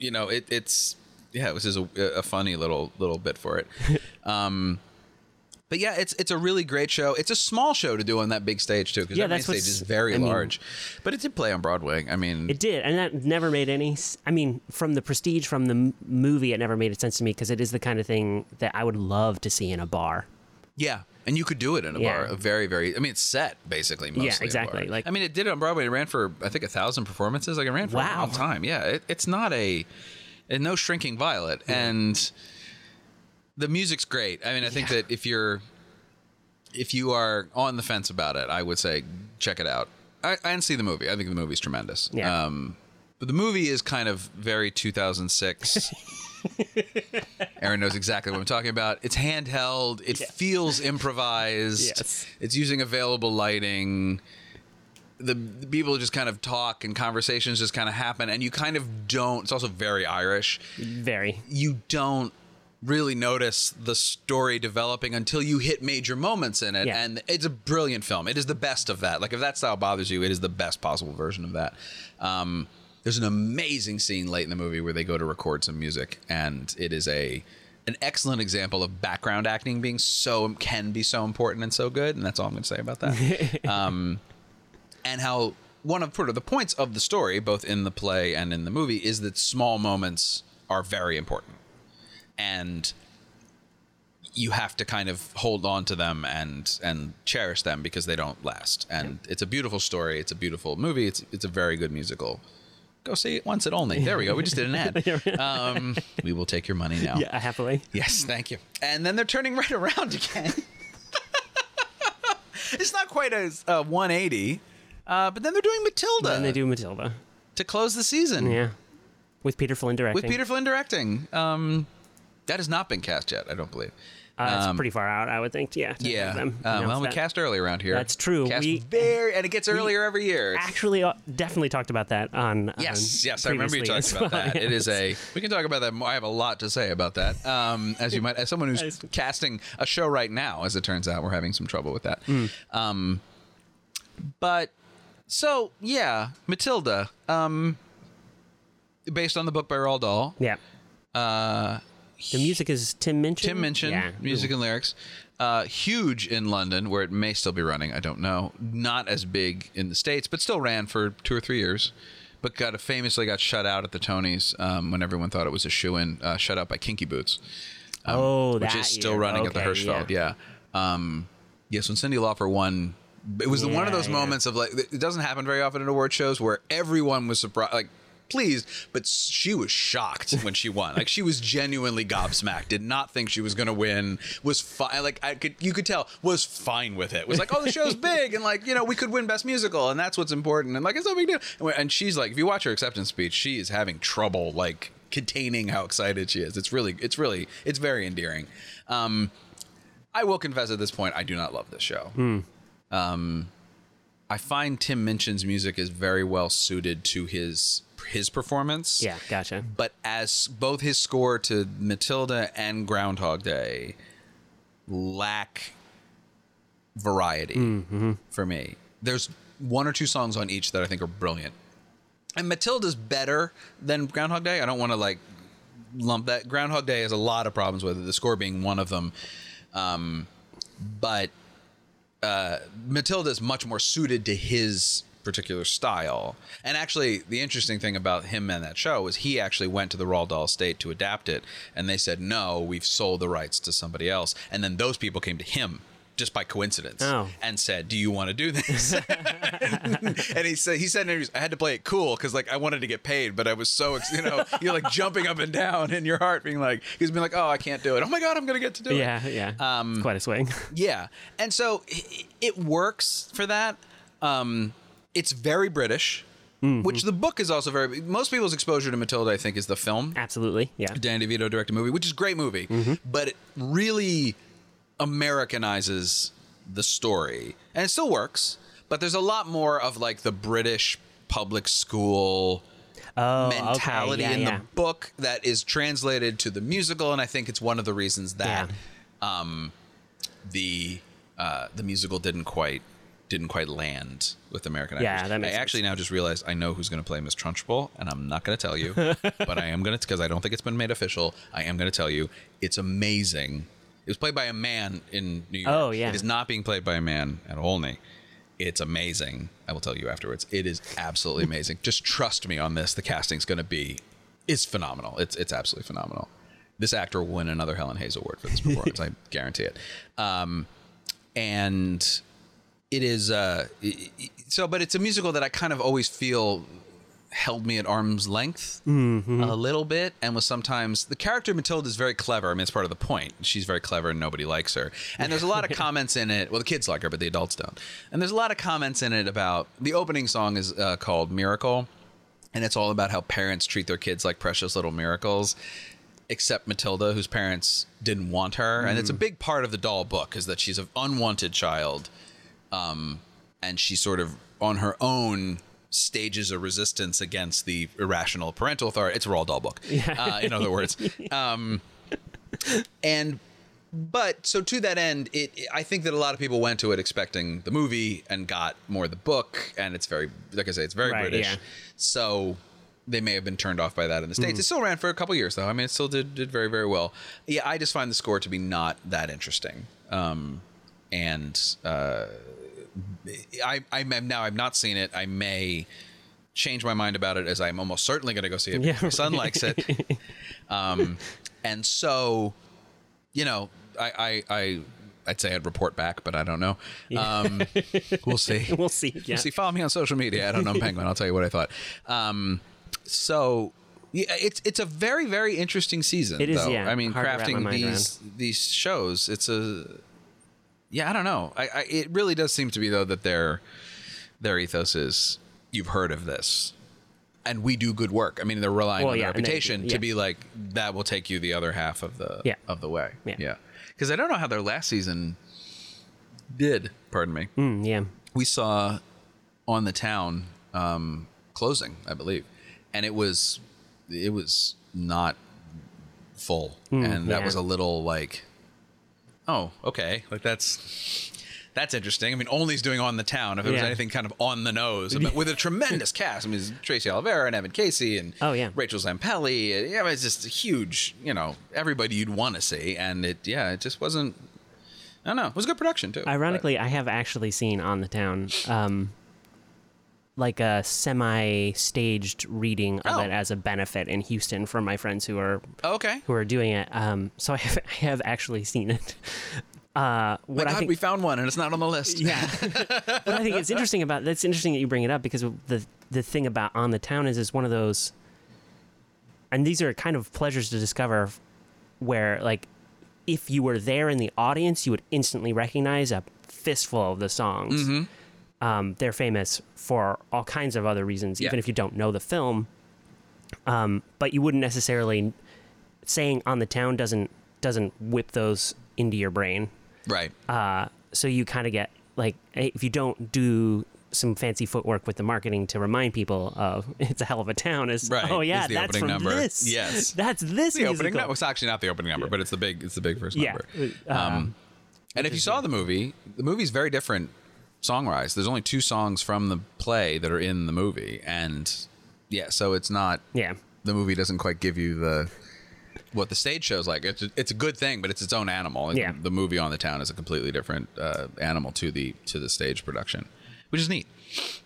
you know, it, it's yeah, it was just a, a funny little little bit for it. <laughs> um, but yeah, it's it's a really great show. It's a small show to do on that big stage too, because Yeah, that main stage is very I mean- large. But it did play on Broadway. I mean, It did, and that never made any. I mean, from the prestige from the movie, it never made sense to me because it is the kind of thing that I would love to see in a bar. yeah, and you could do it in a Yeah. bar. A very very. I mean, it's set basically. Mostly a exactly, like- I mean, it did it on Broadway. It ran for I think a thousand performances. Like it ran for a long time. Yeah, it, it's not a, and no shrinking violet and. The music's great. I mean, I think Yeah. that if you're if you are on the fence about it, I would say check it out. I, didn't see the movie. I think the movie's tremendous. Yeah. Um, but the movie is kind of very 2006. <laughs> Aaron knows exactly what I'm talking about. It's handheld. It feels improvised. Yes. It's using available lighting. the, the people just kind of talk and conversations just kind of happen, and you kind of don't. It's also very Irish. Very. You don't really notice the story developing until you hit major moments in it. Yeah. and it's a brilliant film. It is the best of that. Like if that style bothers you it is the best possible version of that. Um, there's an amazing scene late in the movie where they go to record some music and it is a an excellent example of background acting being so can be so important and so good and that's all i'm going to say about that. <laughs> Um, and how one of sort of the points of the story both in the play and in the movie is that small moments are very important and you have to kind of hold on to them and and cherish them because they don't last. And it's a beautiful story. It's a beautiful movie. It's it's a very good musical. Go see it once and only. <laughs> There we go. We just did an ad. <laughs> Um, we will take your money now. <laughs> Yeah, happily. Yes, thank you. And then they're turning right around again. it's not quite a, a 180, uh, but then they're doing Matilda And they do Matilda. to close the season Yeah. With Peter Flynn directing. with Peter Flynn directing. Um, that has not been cast yet, I don't believe. Uh, it's um, pretty far out, I would think. Yeah. Yeah. Uh, well, we that. cast early around here. That's true. Cast We- very, and it gets earlier every year. It's- Actually, uh, definitely talked about that on. Yes, on yes, I remember you talking about well, that. <laughs> It is a. We can talk about that. more. I have a lot to say about that. Um, as you might, as someone who's casting a show right now, as it turns out, we're having some trouble with that. Um, but so yeah, Matilda, um, based on the book by Roald Dahl. Yeah. Uh, The music is Tim Minchin. Tim Minchin, Yeah. music and lyrics. Uh, huge in London, where it may still be running. I don't know. Not as big in the states, but still ran for two or three years. But got a, famously got shut out at the Tonys um, when everyone thought it was a shoe in. Uh, shut out by Kinky Boots, um, Oh, which that is still year. running at the Hirschfeld. Yeah. Um, yes, when Cyndi Lauper won, it was the one of those yeah. moments of like it doesn't happen very often at award shows where everyone was surprised, like pleased, but she was shocked when she won. Like she was genuinely gobsmacked. Did not think she was going to win. Was fine. Like I could, you could tell, was fine with it. Was like, oh, the show's <laughs> big, and like you know, we could win best musical, and that's what's important. And like it's no big deal. And And she's like, if you watch her acceptance speech, she is having trouble like containing how excited she is. It's really, it's really, it's very endearing. Um, I will confess at this point, I do not love this show. Um, I find Tim Minchin's music is very well suited to his his performance. Yeah, gotcha. But as both his score to Matilda and Groundhog Day lack variety for me. There's one or two songs on each that I think are brilliant. And Matilda's better than Groundhog Day. I don't want to like lump that. Groundhog Day has a lot of problems with it, the score being one of them. Um, but uh, Matilda is much more suited to his particular style. And actually, the interesting thing about him and that show was he actually went to the Roald Dahl estate to adapt it, and they said, "No, we've sold the rights to somebody else." And then those people came to him just by coincidence Oh. and said, "Do you want to do this?" <laughs> and he said, "He said I had to play it cool because like I wanted to get paid, but I was so you know <laughs> you're like jumping up and down in your heart, being like he's been like, oh, I can't do it. Oh my god, I'm gonna get to do it. Yeah, yeah. Um, quite a swing. Yeah, and so i- it works for that. Um, it's very British, which the book is also very. Most people's exposure to Matilda, I think, is the film. Absolutely. Yeah. Danny DeVito directed movie, which is a great movie, but it really Americanizes the story, and it still works. But there's a lot more of like the British public school Oh, mentality okay. yeah, in yeah. the book that is translated to the musical, and I think it's one of the reasons that um, the uh, the musical didn't quite didn't quite land with American Yeah, actors. that makes I actually now just realized I know who's going to play Miss Trunchbull, and I'm not going to tell you, <laughs> but I am going to because I don't think it's been made official. I am going to tell you it's amazing. It was played by a man in New York. Oh, yeah. It is not being played by a man at Olney. It's amazing. I will tell you afterwards. It is absolutely <laughs> amazing. Just trust me on this. The casting's going to be it's phenomenal. It's it's absolutely phenomenal. This actor will win another Helen Hayes award for this <laughs> performance. I guarantee it. Um, and it is uh, so, but it's a musical that I kind of always feel held me at arm's length a little bit and was sometimes the character Matilda is very clever. I mean, it's part of the point. She's very clever and nobody likes her. And there's a lot of <laughs> comments in it. Well, the kids like her, but the adults don't. And there's a lot of comments in it about the opening song is uh, called Miracle. And it's all about how parents treat their kids like precious little miracles, except Matilda, whose parents didn't want her. And it's a big part of the Dahl book is that she's an unwanted child. Um, and she sort of on her own stages a resistance against the irrational parental authority. It's a Roald Dahl book, uh, in other words. <laughs> Um, and but so to that end, it I think that a lot of people went to it expecting the movie and got more the book, and it's very like I say, it's very Right, British. yeah. So they may have been turned off by that in the states. It still ran for a couple years though. I mean, it still did did very very well. Yeah, I just find the score to be not that interesting. Um, and uh, I I am now I've not seen it. I may change my mind about it as I'm almost certainly going to go see it. Yeah, My son likes it. <laughs> Um, and so, you know, I, I, I, I'd say I'd report back, but I don't know. Um, we'll see. <laughs> We'll see. Yeah. We'll see. Follow me on social media. I don't know Penguin. I'll tell you what I thought. Um, so yeah, it's it's a very very interesting season. It is, Though. yeah, I mean, hard to wrap my crafting these these shows. It's a yeah. I don't know. I, I it really does seem to be though that their their ethos is you've heard of this. And we do good work. I mean, they're relying Well, on yeah, their and they- reputation yeah. to be like that will take you the other half of the Yeah. of the way. Yeah. yeah. Because I don't know how their last season did. Pardon me Mm, yeah. we saw on the town um, closing, I believe, and it was it was not full, and that was a little like, oh, okay, like that's that's interesting. I mean, Olney's doing on the town. If it was Yeah. anything kind of on the nose, but <laughs> with a tremendous cast. I mean, it's Tracy Olivera and Evan Casey and Oh, yeah. Rachel Zampelli. Yeah, it's just a huge, you know, everybody you'd want to see, and it yeah, it just wasn't. I don't know. It was a good production too. but- Ironically, I have actually seen on the town, um, like a semi-staged reading of Oh. it as a benefit in Houston for my friends who are okay. who are doing it. Um, so I have, <laughs> I have actually seen it. Uh, what I God, think, we found one and it's not on the list. yeah. <laughs> what I think it's interesting about that's interesting that you bring it up because the the thing about on the town is is one of those, and these are kind of pleasures to discover, where like, if you were there in the audience, you would instantly recognize a fistful of the songs. Mm-hmm. Um, they're famous for all kinds of other reasons, Yeah. even if you don't know the film. Um, but you wouldn't necessarily saying on the town doesn't doesn't whip those into your brain Right. uh, so you kind of get like if you don't do some fancy footwork with the marketing to remind people of <laughs> it's a hell of a town is Right, oh yeah the that's opening from number. this Yes. <laughs> that's this the opening musical. number. It's actually not the opening number, but it's the big. It's the big first yeah number. uh, Um, and if you saw the movie, the movie's very different song-wise. There's only two songs from the play that are in the movie, and yeah, so it's not. yeah The movie doesn't quite give you the what the stage show's like. It's a, it's a good thing, but it's its own animal. Yeah. The movie on the town is a completely different uh, animal to the to the stage production, which is neat.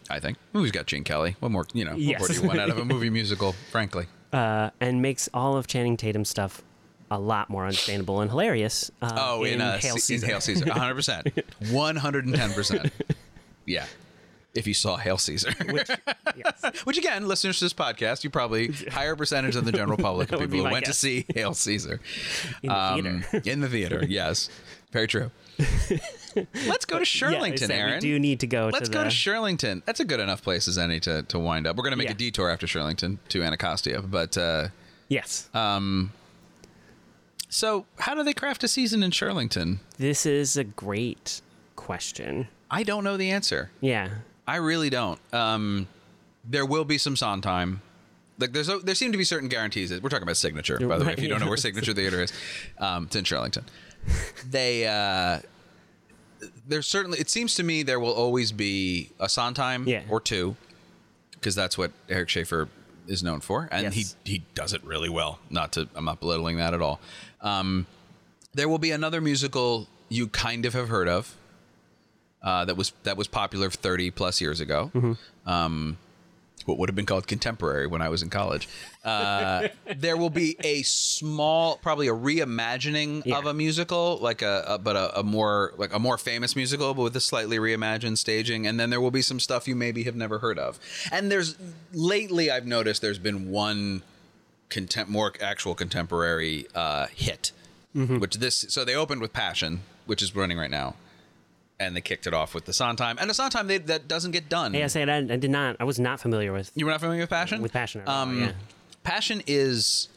I think. Movie's got Gene Kelly. What more? You know, what Yes. more do you want out of a movie musical? Frankly. <laughs> uh, and makes all of Channing Tatum stuff a lot more understandable and hilarious uh, Oh, in, uh, Hail C- in Caesar. Hail Caesar, <laughs> 100, percent 110 percent. Yeah, if you saw Hail Caesar, Which, yes. <laughs> which again, listeners to this podcast, you probably higher percentage than the general <laughs> public of people who went to see Hail Caesar in the Um, theater in the theater. Yes, very true. Let's go to yeah, Shirlington, so Aaron. we do need to go Let's to go the to Shirlington. That's a good enough place as any to, to wind up. We're going to make Yeah. a detour after Shirlington to Anacostia, but uh, yes so how do they craft a season in Shirlington? this is a great question I don't know the answer. yeah I really don't. Um, there will be some Sondheim. Like there's a, there seem to be certain guarantees. That, We're talking about Signature, by the way. If you don't know where Signature Theater is, um, it's in Shirlington. They uh, there's certainly. It seems to me there will always be a Sondheim Yeah. or two, because that's what Eric Schaeffer is known for, and Yes. he he does it really well. Not to I'm not belittling that at all. Um, there will be another musical you kind of have heard of uh, that was that was popular 30 plus years ago. Um, what would have been called contemporary when I was in college. Uh, there will be a small, probably a reimagining Yeah. of a musical, like a, a but a, a more like a more famous musical, but with a slightly reimagined staging. And then there will be some stuff you maybe have never heard of. And there's lately I've noticed there's been one contem- more actual contemporary uh, hit, which this so they opened with Passion, which is running right now, and they kicked it off with the Sondheim, and the Sondheim they, that doesn't get done. Hey, I said I, did not. I was not familiar with You were not familiar with Passion? with passion. All, Um, yeah. Passion is.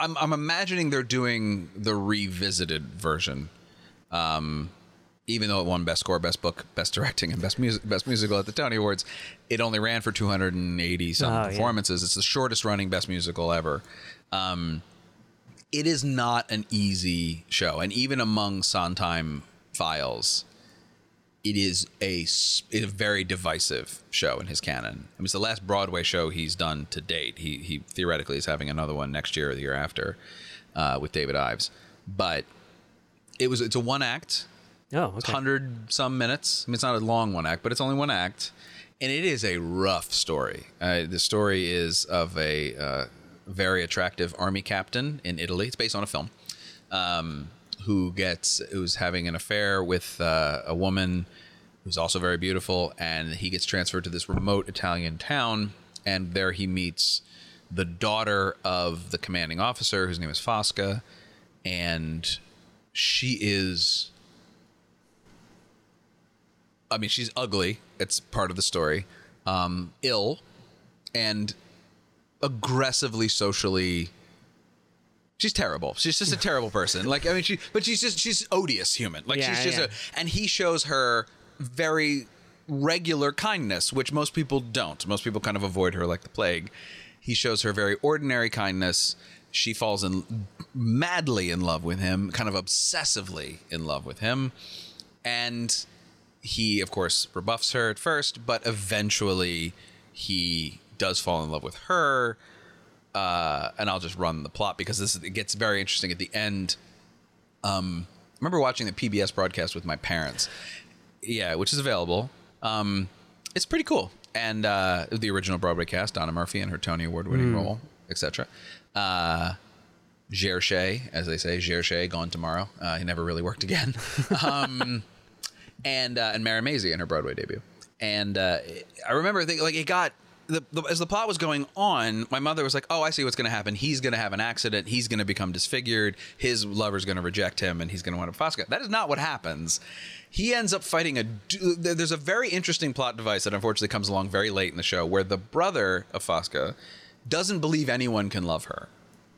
I'm, I'm imagining they're doing the revisited version. Um, even though it won Best Score, Best Book, Best Directing, and Best Music, Best Musical at the Tony Awards, it only ran for 280 some Oh, yeah. performances. It's the shortest running Best Musical ever. Um, it is not an easy show, and even among Sondheim files, it is a, a very divisive show in his canon. I mean, it's the last Broadway show he's done to date. He he theoretically is having another one next year or the year after uh, with David Ives, but it was it's a one act Oh, okay. hundred some minutes. I mean, it's not a long one act, but it's only one act, and it is a rough story. Uh, the story is of a uh, very attractive army captain in Italy. It's based on a film. Um, who gets who's having an affair with uh, a woman who's also very beautiful, and he gets transferred to this remote Italian town, and there he meets the daughter of the commanding officer, whose name is Fosca, and she is I mean, she's ugly. It's part of the story. Um, ill and aggressively socially. She's terrible. She's just a terrible person. Like I mean, she but she's just she's odious human. Like Yeah, she's just yeah. a and he shows her very regular kindness, which most people don't. Most people kind of avoid her like the plague. He shows her very ordinary kindness. She falls in madly in love with him, kind of obsessively in love with him, and he of course rebuffs her at first but eventually he does fall in love with her uh, and i'll just run the plot because this it gets very interesting at the end um, i remember watching the pbs broadcast with my parents yeah which is available um, it's pretty cool and uh, the original broadway cast donna murphy and her tony award winning role etc uh, as they say, Jere Shea, gone tomorrow. Uh, he never really worked again. <laughs> um, and uh, and Marin Mazzie in her Broadway debut. And uh, I remember thinking, like it got the, the as the plot was going on, my mother was like, "Oh, I see what's going to happen. He's going to have an accident. He's going to become disfigured. His lover's going to reject him, and he's going to wind up Fosca." That is not what happens. He ends up fighting a. There's a very interesting plot device that unfortunately comes along very late in the show, where the brother of Fosca doesn't believe anyone can love her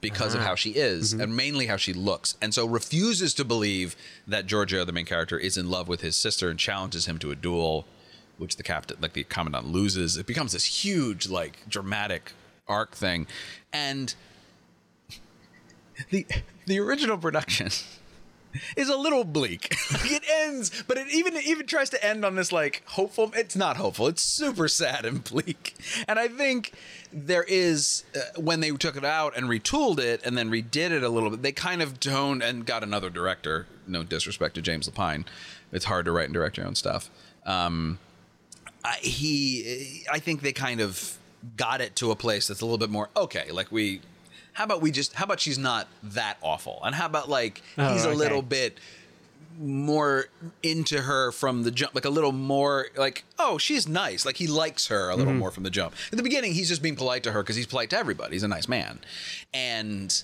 because of ah. how she is mm-hmm. and mainly how she looks and so refuses to believe that Giorgio the main character is in love with his sister and challenges him to a duel which the captain like the commandant loses it becomes this huge like dramatic arc thing and the the original production is a little bleak. <laughs> It ends, but it even it even tries to end on this like hopeful. It's not hopeful. It's super sad and bleak. And I think there is uh, when they took it out and retooled it and then redid it a little bit. They kind of toned and got another director. No disrespect to James Lapine, it's hard to write and direct your own stuff. Um, I, he, I think they kind of got it to a place that's a little bit more okay. Like we, how about we just, how about she's not that awful, and how about like Oh, he's a okay. little bit more into her from the jump, like a little more like, oh, she's nice. Like he likes her a little mm-hmm. more from the jump. In the beginning, he's just being polite to her because he's polite to everybody. He's a nice man, and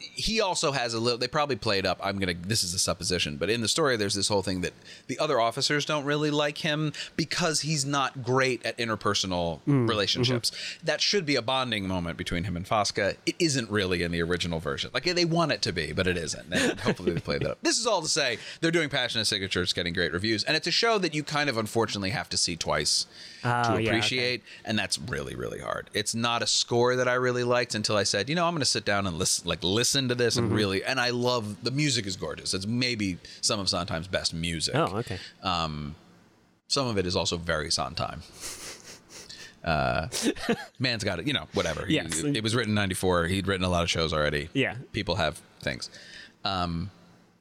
he also has a little they probably played up i'm gonna this is a supposition but in the story there's this whole thing that the other officers don't really like him because he's not great at interpersonal mm, relationships. Mm-hmm. that should be a bonding moment between him and fosca. It isn't really in the original version. Like they want it to be but it isn't and hopefully they played that up. <laughs> This is all to say they're doing Passion at Signature's getting great reviews and it's a show that you kind of unfortunately have to see twice Oh, to yeah, okay. appreciate and that's really really hard. It's not a score that i really liked until i said you know i'm going to sit down and listen like listen to this Mm-hmm. and really and i love the music is gorgeous it's maybe some of sondheim's best music Oh, okay. Um, some of it is also very sondheim <laughs> uh man's got it you know whatever He- Yes. it, was written in 94 he'd written a lot of shows already Yeah. people have things um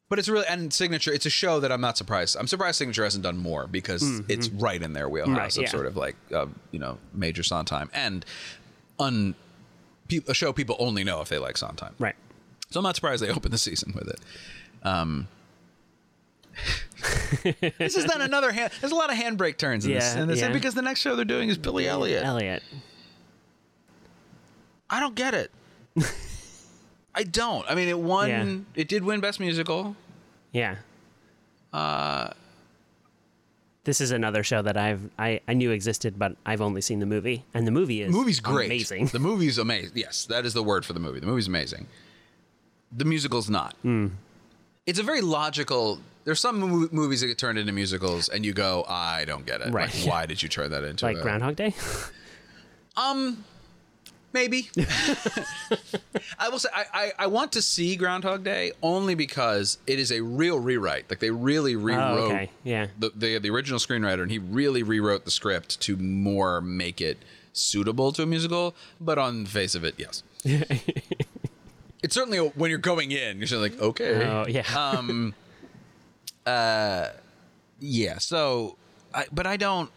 but it's really and signature it's a show that i'm not surprised i'm surprised signature hasn't done more because it's right in their wheelhouse Mm-hmm. Right, of yeah. sort of like uh, you know major sondheim and un a show people only know if they like sondheim Right. So I'm not surprised they opened the season with it. Um, <laughs> this is then another hand. There's a lot of handbrake turns in this, in this yeah. because the next show they're doing is Billy Elliot. Elliot. I don't get it. I don't. I mean, it won. Yeah. It did win Best Musical. Yeah. Uh, this is another show that I've I, I knew existed, but I've only seen the movie, and the movie is The movie's great. amazing. The movie's amazing. Yes, that is the word for the movie. The movie's amazing. The musical's not. Hmm. It's a very logical. There's some mo- movies that get turned into musicals, and you go, I don't get it. Right. Like, why did you turn that into like a- Groundhog Day. <laughs> um, Maybe. <laughs> I will say I, I, I want to see Groundhog Day only because it is a real rewrite. Like they really rewrote Oh, okay. Yeah. the, the the original screenwriter, and he really rewrote the script to more make it suitable to a musical. But on the face of it, yes. <laughs> it's certainly a, when you're going in, you're just like, okay, Oh yeah. <laughs> um, uh, yeah. So, I, but I don't,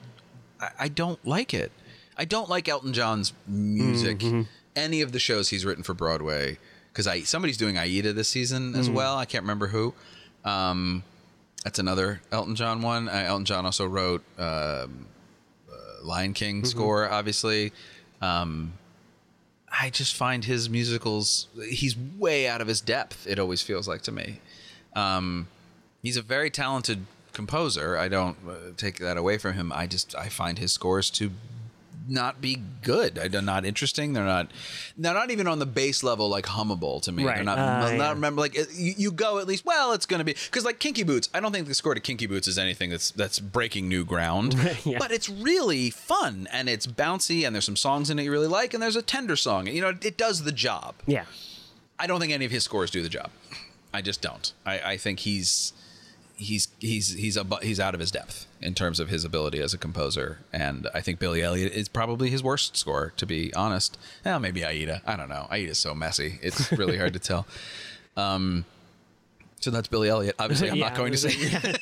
I, I don't like it. I don't like Elton John's music. Mm-hmm. Any of the shows he's written for Broadway, because I somebody's doing Aida this season as Mm. well. I can't remember who. Um, that's another Elton John one. Uh, Elton John also wrote um, uh, Lion King Mm-hmm. score, obviously. Um, I just find his musicals, he's way out of his depth, it always feels like to me. Um, he's a very talented composer. I don't uh, take that away from him. I just, I find his scores to not be good. They're not interesting. They're not, they're not even on the base level like hummable to me. They're not, Uh, not yeah. remember like you, you go at least, well, it's going to be, because like Kinky Boots, I don't think the score to Kinky Boots is anything that's, that's breaking new ground, <laughs> Yeah. but it's really fun and it's bouncy and there's some songs in it you really like and there's a tender song. You know, it does the job. yeah. I don't think any of his scores do the job. I just don't. I, I think he's he's he's he's a, he's out of his depth in terms of his ability as a composer, and I think Billy Elliot is probably his worst score, to be honest. Well, maybe Aida. I don't know. Aida's so messy; it's really hard to <laughs> tell. Um, so that's Billy Elliot. Obviously, I'm not going to say. <laughs>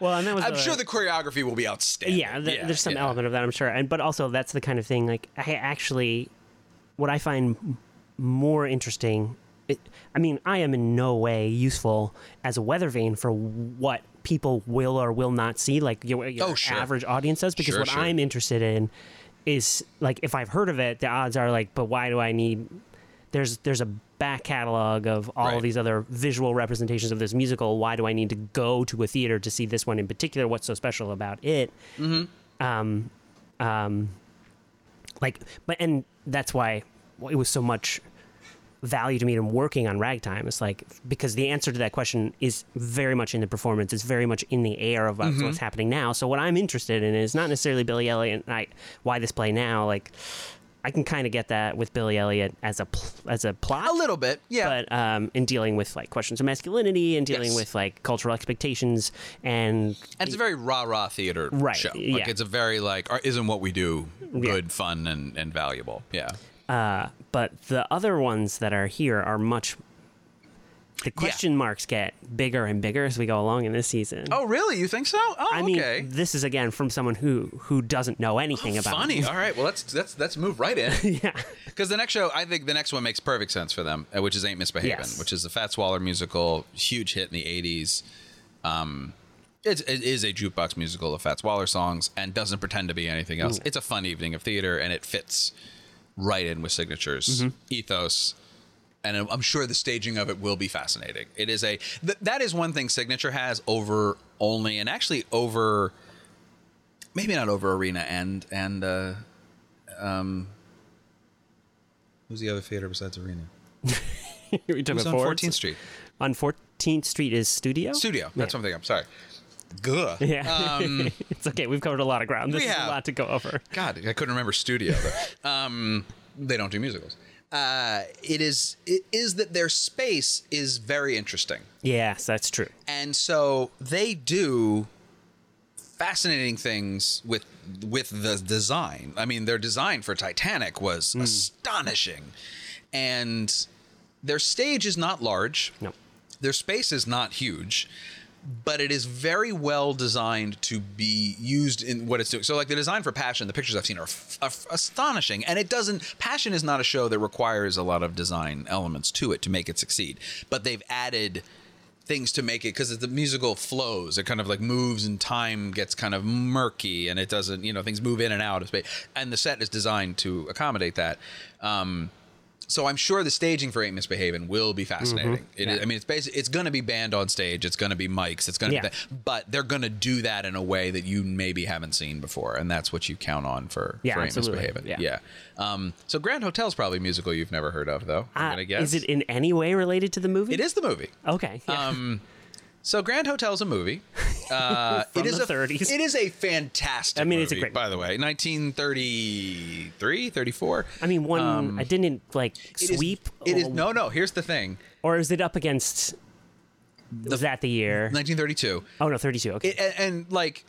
Well, and that was. I'm the- sure the choreography will be outstanding. yeah, th- there's some yeah. element of that, I'm sure, and but also that's the kind of thing. Like I actually, what I find more interesting. It, I mean, I am in no way useful as a weather vane for what people will or will not see, like your, your Oh, sure. average audience does. Because Sure, what sure. I'm interested in is like if I've heard of it, the odds are like, but why do I need? There's there's a back catalog of all Right. of these other visual representations of this musical. Why do I need to go to a theater to see this one in particular? What's so special about it? um, um, like, but and that's why it was so much value to me in working on Ragtime. It's like because the answer to that question is very much in the performance. It's very much in the air of what's- what's happening now. So what I'm interested in is not necessarily Billy Elliot. And I, why this play now? Like, I can kind of get that with Billy Elliot as a pl- as a plot A little bit, yeah. but um, in dealing with like questions of masculinity and dealing Yes. with like cultural expectations and And it's a very rah rah theater Right, show. Like yeah. it's a very like isn't what we do good, fun, and, and valuable. Yeah. uh, but the other ones that are here are much the question marks get bigger and bigger as we go along in this season. Oh, really? You think so? Oh, I mean, okay. this is again from someone who who doesn't know anything about Funny. All right. Well, let's let's let's move right in. <laughs> yeah. Because the next show, I think the next one makes perfect sense for them, uh, which is Ain't Misbehaving, Yes. which is the Fats Waller musical, huge hit in the '80s. Um, it's, it is a jukebox musical of Fats Waller songs and doesn't pretend to be anything else. It's a fun evening of theater, and it fits right in with Signature's Mm-hmm. ethos. And I'm- I'm sure the staging of it will be fascinating. It is a th- that is one thing Signature has over Olney, and actually over, maybe not over Arena and and uh, um, who's the other theater besides Arena? <laughs> we took Who's it on 14th Street? On 14th Street is Studio. Studio. That's what I'm. I'm sorry. Gah. Yeah. Um, <laughs> it's okay. We've covered a lot of ground. This We is a lot to go over. God, I couldn't remember studio. Though. <laughs> um, they don't do musicals. Uh, it is it is that their space is very interesting, Yes, that's true. and so they do fascinating things with with the design. I mean, their design for Titanic was astonishing, and their stage is not large. No. their space is not huge but it is very well designed to be used in what it's doing. So like the design for passion the pictures i've seen are, f- f- astonishing. And it doesn't passion is not a show that requires a lot of design elements to it to make it succeed. But they've added things to make it because the musical flows it kind of like moves and time gets kind of murky and it doesn't you know things move in and out of space. And the set is designed to accommodate that. Um, so I'm sure the staging for Ain't Misbehaving will be fascinating. It is- I mean, it's basically it's going to be band on stage. It's going to be mics. It's going to Yeah. be, that, but they're going to do that in a way that you maybe haven't seen before, and that's what you count on for, Yeah, for Ain't absolutely. Misbehaving. Yeah. Um, so Grand Hotel's probably a musical you've never heard of, though. I'm Uh, gonna guess. Is it in any way related to the movie? It is the movie. Okay. Yeah. Um, So Grand Hotel <laughs> is a movie. Uh, From it is the a 30s. It is a fantastic. I mean, it's a movie, great By the way, 1933, 34. I mean, one I didn't like Um, It is- sweep. It is or, no, no. Here's the thing. or is it up against? was that the year? 1932. Oh no, thirty-two. Okay, It, and, and like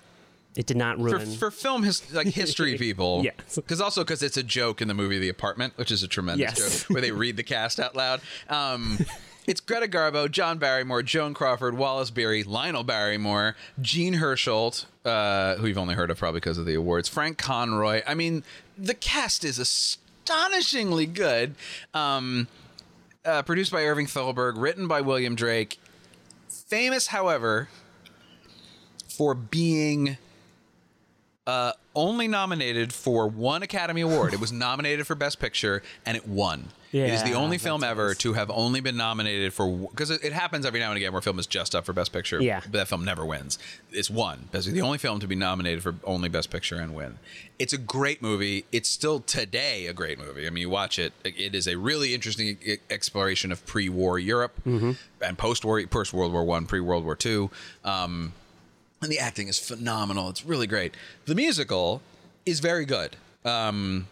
it did not for, ruin. for film his, like history <laughs> people Yes. because also because it's a joke in the movie the apartment which is a tremendous Yes. joke where they read the cast out loud um <laughs> it's greta garbo john barrymore joan crawford wallace beery lionel barrymore gene hersholt uh, who you've only heard of probably because of the awards frank conroy. I mean the cast is astonishingly good. Um uh, produced by irving thalberg written by william drake famous however for being uh, only nominated for one Academy Award. It was <laughs> nominated for Best Picture and it won. it is the only film ever nice. to have only been nominated for because it, it happens every now and again where a film is just up for Best Picture. Yeah. but that film never wins. It's won. It's the only film to be nominated for only Best Picture and win. It's a great movie. It's still today a great movie. I mean, you watch it. It is a really interesting exploration of pre-war Europe Mm-hmm. and post-war, post World War One, pre-World War Two. Um, and the acting is phenomenal. It's really great. The musical is very good. Um,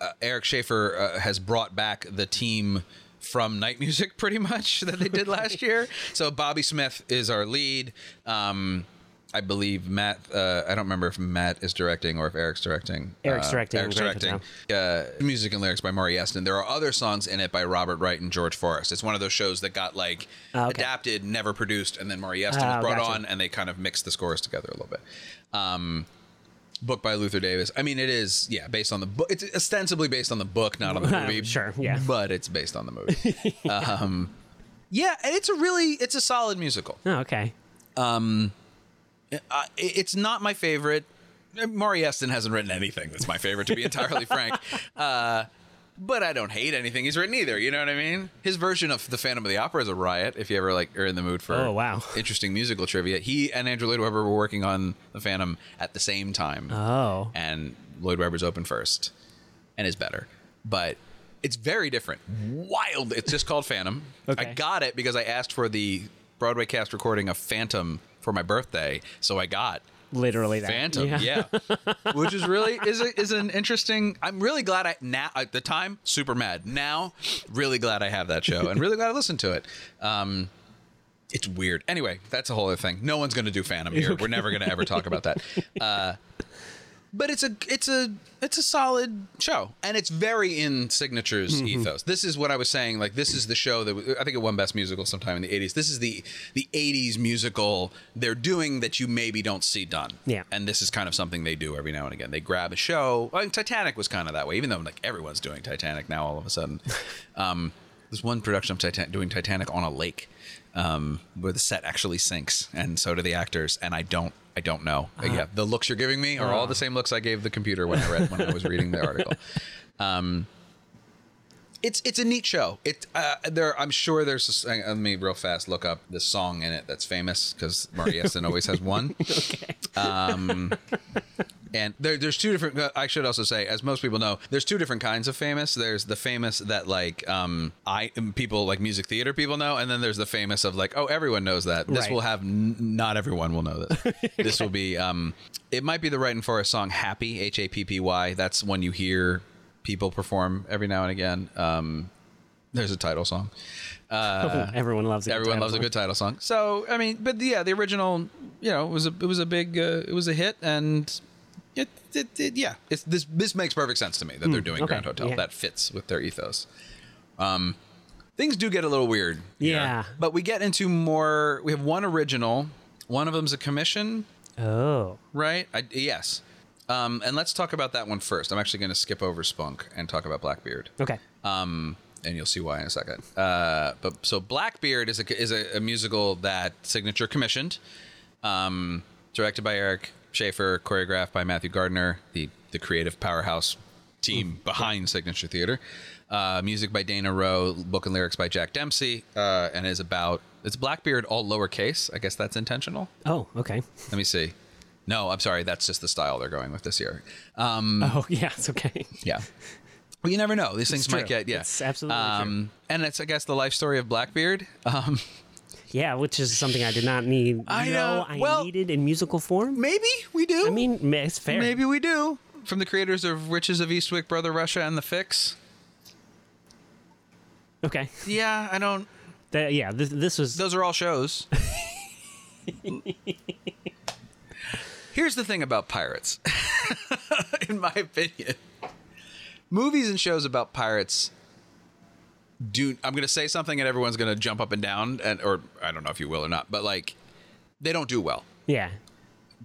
uh, Eric Schaeffer uh, has brought back the team from Night Music pretty much that they did last <laughs> year. So Bobby Smith is our lead. Um, I believe Matt. Uh, I don't remember if Matt is directing or if Eric's directing. Eric's Uh, directing Eric's directing. Uh, music and lyrics by Maury Yeston. There are other songs in it by Robert Wright and George Forrest. It's one of those shows that got like Ah, okay. adapted, never produced, and then Maury Yeston Ah, was brought gotcha. on, and they kind of mixed the scores together a little bit. Um, book by Luther Davis. I mean, it is yeah based on the book. It's ostensibly based on the book, not on the <laughs> movie. Sure, yeah. but it's based on the movie. <laughs> um, yeah, and it's a really it's a solid musical. oh, okay. Uh, it's not my favorite. Maury Yeston hasn't written anything that's my favorite, to be entirely <laughs> frank. Uh, but I don't hate anything he's written either. You know what I mean? His version of the Phantom of the Opera is a riot. If you ever like are in the mood for Oh, wow. <laughs> interesting musical trivia, he and Andrew Lloyd Webber were working on the Phantom at the same time, Oh, and Lloyd Webber's open first, and is better. But it's very different. Wild. It's just called Phantom. Okay. I got it because I asked for the Broadway cast recording of Phantom for my birthday, so I got literally that. Phantom, yeah, <laughs> which is really is a, is an interesting. I'm really glad I now at the time super mad. Now, really glad I have that show and really glad I listened to it. Um, it's weird. Anyway, that's a whole other thing. No one's going to do Phantom here. <laughs> We're never going to ever talk about that. Uh, but it's a it's a it's a solid show, and it's very in signatures ethos. This is what I was saying. Like this is the show that I think it won Best Musical sometime in the '80s. This is the the '80s musical they're doing that you maybe don't see done. Yeah. and this is kind of something they do every now and again. They grab a show. Like Titanic was kind of that way, even though like everyone's doing Titanic now. All of a sudden, <laughs> um, there's one production of Titan- doing Titanic on a lake, um, where the set actually sinks, and so do the actors. And I don't, I don't know. Uh, yeah, the looks you're giving me are all the same looks I gave the computer when I read when I was reading the article. <laughs> Um, it's it's a neat show. It uh, there. I'm sure there's. A, let me real fast look up the song in it that's famous because Maury Yeston always has one. <laughs> Um, and there, there's two different. I should also say, as most people know, there's two different kinds of famous. There's the famous that like um I people like music theater people know, and then there's the famous of like oh everyone knows that. This Right. will have n- not everyone will know this. <laughs> this will be um it might be the Writing for a song Happy H A P P Y. That's one you hear people perform every now and again. Um, there's a title song. everyone loves it. Everyone loves a good title song. So I mean, but yeah, the original, you know, was a it was a big uh, it was a hit, and it, it, it yeah, it's this this makes perfect sense to me that they're doing Hmm, okay, Grand Hotel. yeah. That fits with their ethos. Um, things do get a little weird. here, Yeah. but we get into more. We have one original. One of them's a commission, Oh, right? I, yes. Um, and let's talk about that one first. I'm actually going to skip over Spunk and talk about Blackbeard okay. um, and you'll see why in a second. Uh, but so Blackbeard is a is a, a musical that Signature commissioned, um, directed by Eric Schaeffer, choreographed by Matthew Gardiner, the the creative powerhouse team behind Signature Theater. Uh, music by Dana Rowe, book and lyrics by Jack Dempsey, uh, and is about it's Blackbeard all lowercase. I guess that's intentional. Oh, okay. Let me see. No, I'm sorry. That's just the style they're going with this year. Um, <laughs> Oh, yeah, it's okay. yeah. Well, you never know. These things might get yeah. It's absolutely um, And it's I guess the life story of Blackbeard. Um, Yeah, which is something I did not need. I know. know. I Well- needed in musical form. Maybe we do. I mean, it's fair. maybe we do. From the creators of Witches of Eastwick, Brother Russia, and The Fix. Okay. Yeah, I don't. That- yeah, this, this was. Those are all shows. <laughs> Here's the thing about pirates, <laughs> in my opinion. Movies and shows about pirates do. I'm going to say something and everyone's going to jump up and down, and or I don't know if you will or not, but like, they don't do well. yeah.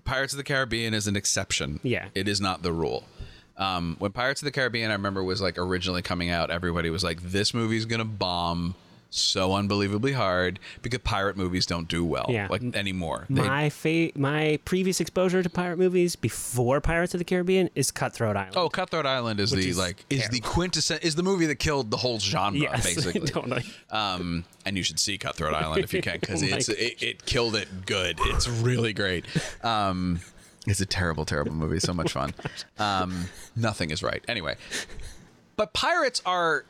Pirates of the Caribbean is an exception. Yeah. It is not the rule. Um, when Pirates of the Caribbean, I remember, was like originally coming out, everybody was like, this movie's going to bomb so unbelievably hard because pirate movies don't do well Yeah. like anymore. My fa- my previous exposure to pirate movies before Pirates of the Caribbean is Cutthroat Island. oh, Cutthroat Island is the is like is the quintessence is the movie that killed the whole genre yes, <laughs> basically. um, and you should see Cutthroat Island if you can because <laughs> Oh it's it, it killed it good. It's really great. Um, it's a terrible, terrible movie. So much fun. <laughs> Um, nothing is right. Anyway, but pirates are.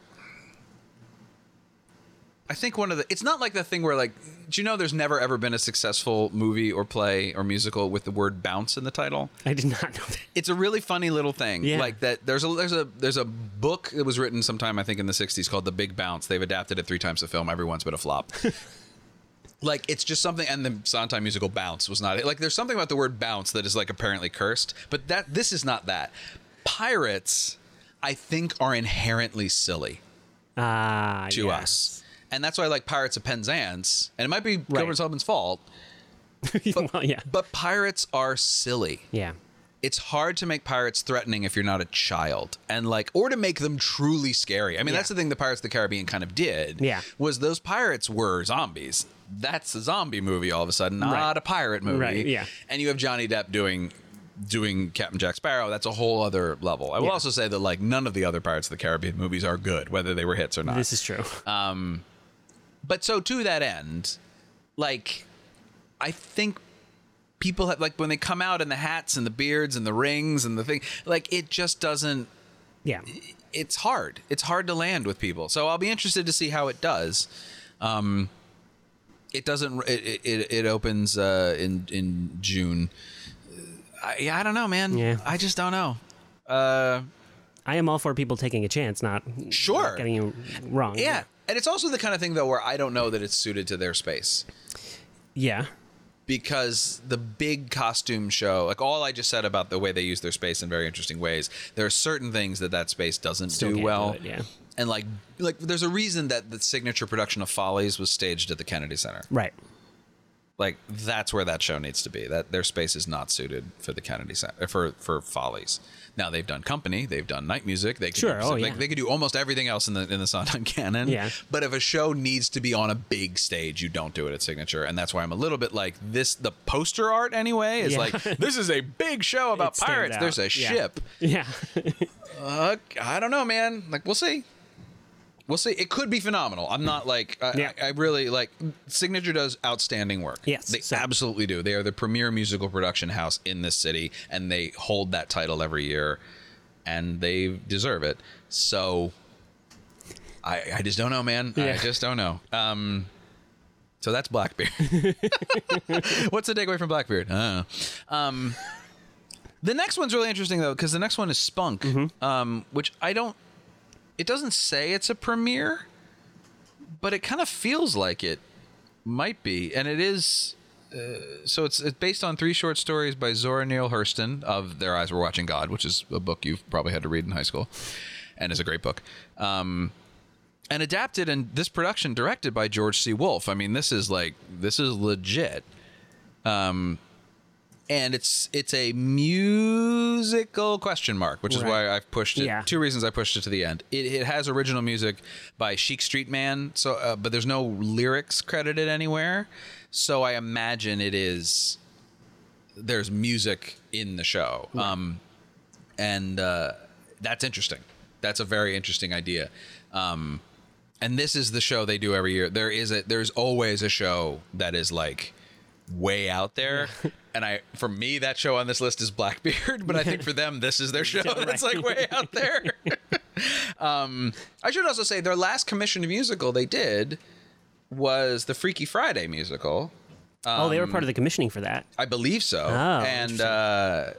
I think one of the. It's not like the thing where like. Do you know there's never ever been a successful movie or play or musical with the word bounce in the title? I did not know that. it's a really funny little thing. Yeah. Like that there's a there's a there's a book that was written sometime I think in the 60s called The Big Bounce. They've adapted it 3 times to film. Everyone's been a flop. <laughs> like it's just something and the Sondheim musical Bounce was not it. like there's something about the word bounce that is like apparently cursed, but that this is not that. Pirates I think are inherently silly Ah, to yes. us. And that's why I like Pirates of Penzance. And it might be Gilbert and Sullivan's fault, <laughs> well, yeah. but pirates are silly. Yeah. it's hard to make pirates threatening if you're not a child and like or to make them truly scary i mean Yeah. that's the thing the pirates of the caribbean kind of did Yeah. was those pirates were zombies that's a zombie movie all of a sudden not Right. a pirate movie Right, yeah. and you have johnny depp doing doing captain jack sparrow that's a whole other level i will Yeah. also say that like none of the other pirates of the caribbean movies are good whether they were hits or not This is true. Um, but so to that end, like I think people have like when they come out in the hats and the beards and the rings and the thing, like it just doesn't yeah. it's hard. It's hard to land with people. So I'll be interested to see how it does. Um it doesn't it it, it opens uh in in June. I, yeah, I don't know, man. Yeah. I just don't know. Uh I am all for people taking a chance, not Sure. not getting you wrong. yeah. And it's also the kind of thing though where I don't know that it's suited to their space. Yeah. because the big costume show, like all I just said about the way they use their space in very interesting ways, there are certain things that that space doesn't Still do can't do well. it, yeah. And like, like there's a reason that the signature production of Follies was staged at the Kennedy Center. Right. Like that's where that show needs to be. That their space is not suited for the Kennedy Center for for Follies. Now they've done company, they've done night music. They could Sure, do, oh, they, yeah. they could do almost everything else in the in the Sondheim <laughs> canon. Yeah. But if a show needs to be on a big stage, you don't do it at Signature, and that's why I'm a little bit like this. The poster art anyway is Yeah. like <laughs> this is a big show about It pirates. There's a Yeah. ship. Yeah. <laughs> Uh, I don't know, man. Like we'll see. We'll see. It could be phenomenal. I'm not like I, Yeah. I, I really like Signature does outstanding work. Yes, they so- absolutely do. They are the premier musical production house in this city, and they hold that title every year, and they deserve it. So, I I just don't know, man. I just don't know. Um, so that's Blackbeard. <laughs> <laughs> What's the takeaway from Blackbeard? I. Um, the next one's really interesting though, because the next one is Spunk, Mm-hmm. um, which I don't. It doesn't say it's a premiere, but it kind of feels like it might be, and it is. Uh, so it's it's based on three short stories by Zora Neale Hurston of Their Eyes Were Watching God, which is a book you've probably had to read in high school, and is a great book. Um, and adapted and this production directed by George C. Wolfe. I mean, this is like this is legit. Um, and it's it's a musical question mark, which is why I've pushed it. Yeah. Two reasons I pushed it to the end. It, it has original music by Chic Streetman, so uh, but there's no lyrics credited anywhere. So I imagine it is there's music in the show, um, and uh, that's interesting. That's a very interesting idea. Um, and this is the show they do every year. There is a there's always a show that is like way out there. <laughs> and I for me that show on this list is Blackbeard, but I think for them this is their <laughs> show that's like way out there. <laughs> um I should also say their last commissioned musical they did was the Freaky Friday musical. oh, they were Um, part of the commissioning for that. I believe so. Oh, and uh,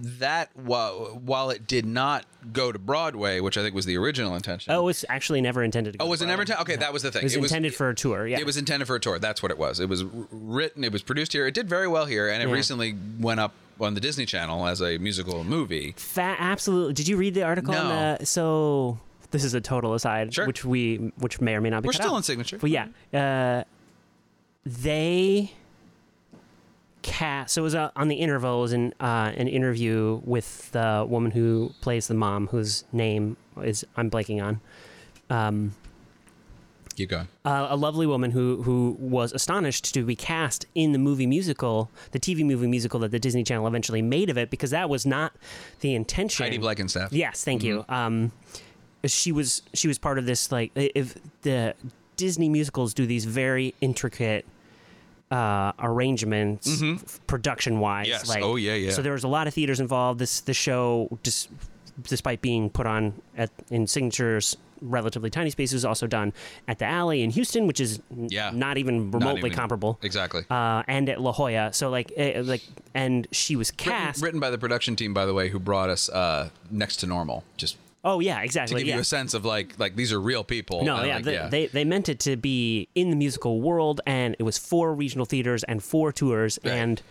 that while, while it did not go to Broadway, which I think was the original intention. Oh, it's actually never intended to go Oh, to was it never? Te- okay, that was the thing. It was intended for a tour. Yeah. It was intended for a tour. That's what it was. It was written. It was produced here. It did very well here, and it Yeah. recently went up on the Disney Channel as a musical movie. Fat, absolutely. Did you read the article? on No. the, so this is a total aside, Sure. which we, which may or may not be. We're still out. on signature. But yeah, uh, they cast. So it was uh, on the intervals and uh, an interview with the woman who plays the mom, whose name is I'm blanking on. Um, Keep going. uh, a lovely woman who who was astonished to be cast in the movie musical, the TV movie musical that the Disney Channel eventually made of it, because that was not the intention. Heidi Blickenstaff. Yes, thank you. Um, she was she was part of this like if the Disney musicals do these very intricate uh, arrangements production wise. Yes. Like, Oh, yeah, yeah. So there was a lot of theaters involved. This the show just despite being put on at in signatures relatively tiny spaces also done at the alley in Houston which is n- Yeah. not even remotely even- comparable Exactly. uh, and at La Jolla so like eh, like and she was Written, cast written by the production team, by the way, who brought us uh, Next to Normal, just oh yeah exactly. to give yeah you a sense of like like these are real people. No, yeah, like, they, They, they meant it to be in the musical world, and it was four regional theaters and four tours, Right. and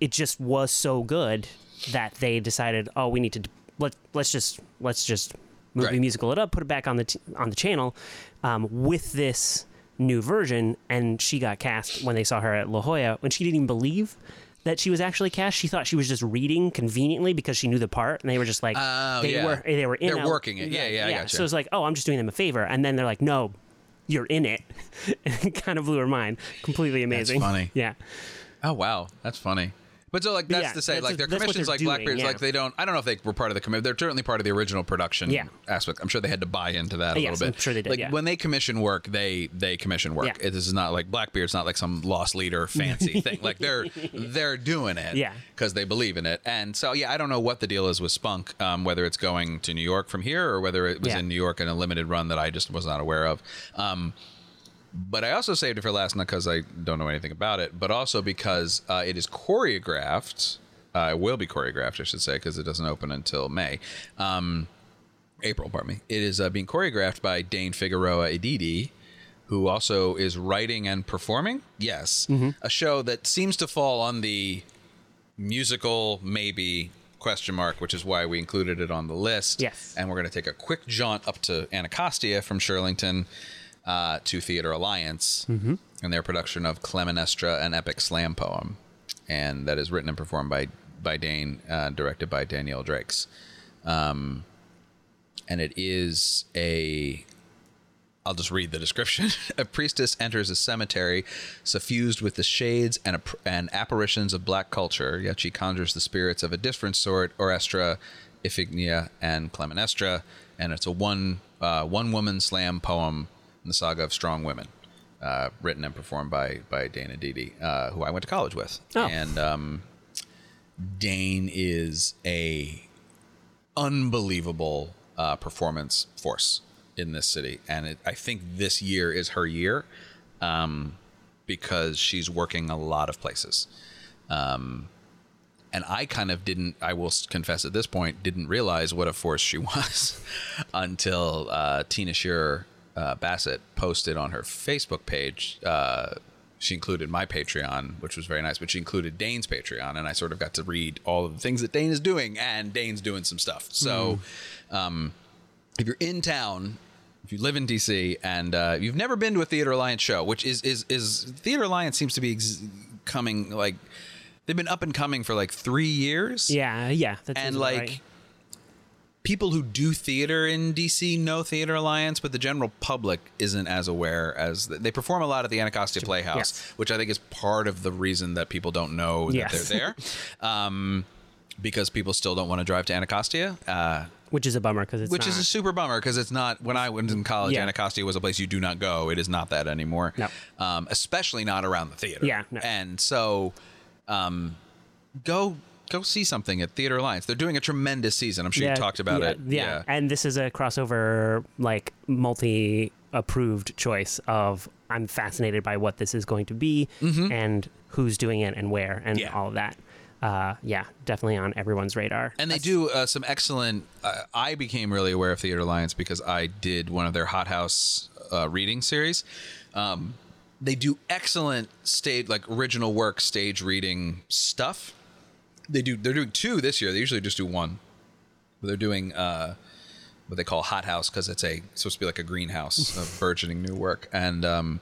it just was so good that they decided, oh, we need to let let's just let's just movie Right. musical it up, put it back on the t- on the channel um, with this new version, and she got cast when they saw her at La Jolla when she didn't even believe. That she was actually cast. She thought she was just reading conveniently because she knew the part, and they were just like, Oh, they yeah. were they were in They're a- working it. Yeah, yeah, I gotcha. So it's like, oh, I'm just doing them a favor, and then they're like, no, you're in it. <laughs> it kind of blew her mind. Completely amazing. That's funny. <laughs> Yeah. Oh wow, that's funny. But so like that's yeah, to say like their commissions like doing, Blackbeard's yeah. like they don't I don't know if they were part of the commission they're certainly part of the original production Yeah. aspect. I'm sure they had to buy into that a Yes, little bit. I'm sure they did, Like yeah. when they commission work, they they commission work. Yeah. is not like Blackbeard's not like some lost leader <laughs> fancy thing. Like they're they're doing it Yeah. because they believe in it. And so yeah, I don't know what the deal is with Spunk, um, whether it's going to New York from here or whether it was in New York in a limited run that I just was not aware of. Um, but I also saved it for last not because I don't know anything about it, but also because uh, it is choreographed. Uh, it will be choreographed, I should say, because it doesn't open until May, um, April. Pardon me. It is uh, being choreographed by Dane Figueroa Edidi, who also is writing and performing. Yes, a show that seems to fall on the musical maybe question mark, which is why we included it on the list. Yes. And we're going to take a quick jaunt up to Anacostia from Shirlington uh, to Theater Alliance and their production of Klytemnestra, an epic slam poem. And that is written and performed by, by Dane, uh, directed by Danielle Drakes. Um, and it is a I'll just read the description. <laughs> a priestess enters a cemetery suffused with the shades and, and apparitions of black culture, yet she conjures the spirits of a different sort, Orestra, Iphigenia, and Klytemnestra, and it's a one uh, one woman slam poem in the saga of strong women, uh, written and performed by by Dane Edidi, uh, who I went to college with, Oh. and um, Dane is a unbelievable uh, performance force in this city, and it, I think this year is her year um, because she's working a lot of places. Um, and I kind of didn't. I will confess at this point, didn't realize what a force she <laughs> was until uh, Tina Shearer uh, Bassett posted on her Facebook page. Uh, she included my Patreon, which was very nice, but she included Dane's Patreon, and I sort of got to read all of the things that Dane is doing, and Dane's doing some stuff. So, um, if you're in town, if you live in DC, and uh, you've never been to a Theater Alliance show, which is is is Theater Alliance seems to be ex- coming like they've been up and coming for like three years, Yeah. Yeah. And like. right. People who do theater in DC know Theater Alliance, but the general public isn't as aware as they perform a lot at the Anacostia Playhouse, Yes. which I think is part of the reason that people don't know that Yes. they're there, <laughs> um, because people still don't want to drive to Anacostia. Uh, which is a bummer because it's which is a super bummer because it's not when I was in college. Yeah. Anacostia was a place you do not go. It is not that anymore. No. um, especially not around the theater. Yeah, no. and so, um, go go see something at Theater Alliance. They're doing a tremendous season. I'm sure you talked about yeah, it. Yeah. and this is a crossover like multi approved choice of I'm fascinated by what this is going to be and who's doing it and where and Yeah. all of that. Uh, yeah, definitely on everyone's radar. And they do uh, some excellent. Uh, I became really aware of Theater Alliance because I did one of their Hot House uh, reading series. Um, they do excellent stage, like original work stage reading stuff. They do. They're doing two this year. They usually just do one. But they're doing uh, what they call Hot House because it's a supposed to be like a greenhouse of <laughs> burgeoning new work, and um,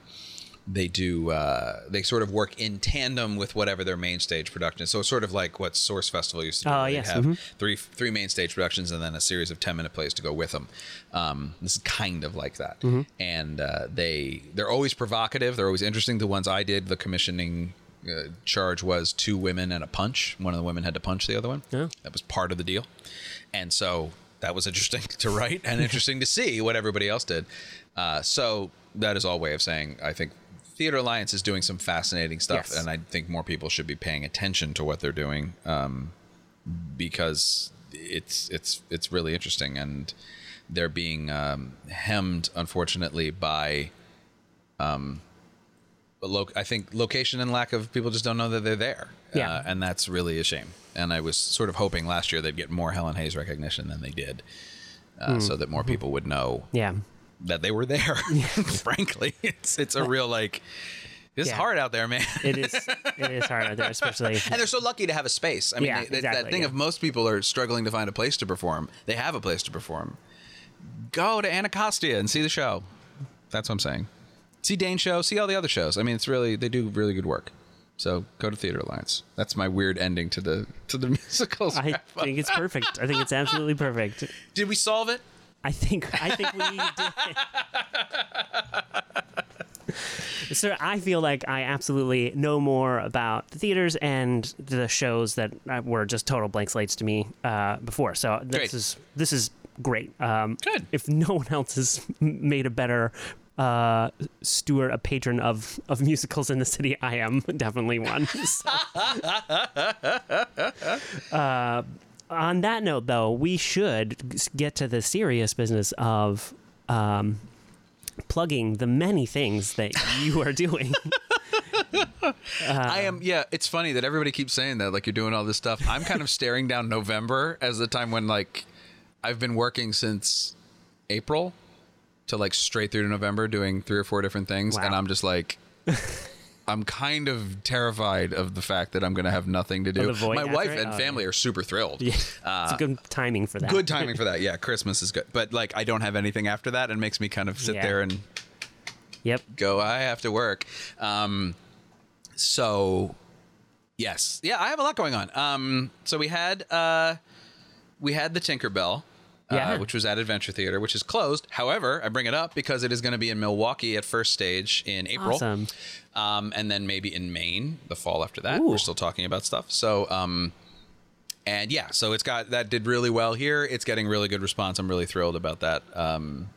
they do uh, they sort of work in tandem with whatever their main stage production is. So it's sort of like what Source Festival used to do. Oh, yes, have mhm. three three main stage productions and then a series of ten minute plays to go with them. Um, this is kind of like that, Mm-hmm. and uh, they they're always provocative. They're always interesting. The ones I did, the commissioning. Uh, charge was two women and a punch. One of the women had to punch the other one. Yeah. That was part of the deal, and so that was interesting <laughs> to write and interesting to see what everybody else did. Uh, so that is all way of saying I think Theater Alliance is doing some fascinating stuff, Yes. and I think more people should be paying attention to what they're doing um, because it's it's it's really interesting, and they're being um, hemmed, unfortunately, by. Um, lo- I think location and lack of people just don't know that they're there, Yeah. uh, and that's really a shame. And I was sort of hoping last year they'd get more Helen Hayes recognition than they did, uh, so that more people would know yeah. that they were there. <laughs> <laughs> Frankly, it's it's a real like it's Yeah. hard out there, man. <laughs> It is. it is hard out there, especially. and they're so lucky to have a space. I mean, Yeah, they- that- exactly, that thing yeah. of most people are struggling to find a place to perform. They have a place to perform. Go to Anacostia and see the show. That's what I'm saying. See Dane show. See all the other shows. I mean, it's really they do really good work. So go to Theater Alliance. That's my weird ending to the to the <laughs> musicals. I think it's perfect. I think it's absolutely perfect. Did we solve it? I think I think we did. Sir, I feel like I absolutely know more about the theaters and the shows that uh, were just total blank slates to me uh, before. So this Great. is this is great. Um, Good. If no one else has <laughs> made a better uh, steward, a patron of of musicals in the city, I am <laughs> definitely one. So- <laughs> Uh, on that note, though, we should get to the serious business of um, plugging the many things that you are doing. <laughs> I am. Yeah, it's funny that everybody keeps saying that. Like you're doing all this stuff. I'm kind of staring down November as the time when like I've been working since April to like straight through to November doing three or four different things, and I'm just like. <laughs> I'm kind of terrified of the fact that I'm going to have nothing to do. My wife it? and Oh, family are super thrilled. Yeah, it's a good timing for that. Good timing for <laughs> that. Yeah, Christmas is good. But like I don't have anything after that and makes me kind of sit Yeah. there and Yep. go i have to work um so yes yeah i have a lot going on um so we had uh we had the tinkerbell Yeah. uh, which was at adventure theater which is closed however i bring it up because it is going to be in milwaukee at first stage in april Awesome. um, and then maybe in Maine the fall after that. Ooh. We're still talking about stuff. So, um, and yeah, so it's got that did really well here. It's getting really good response. I'm really thrilled about that. Um,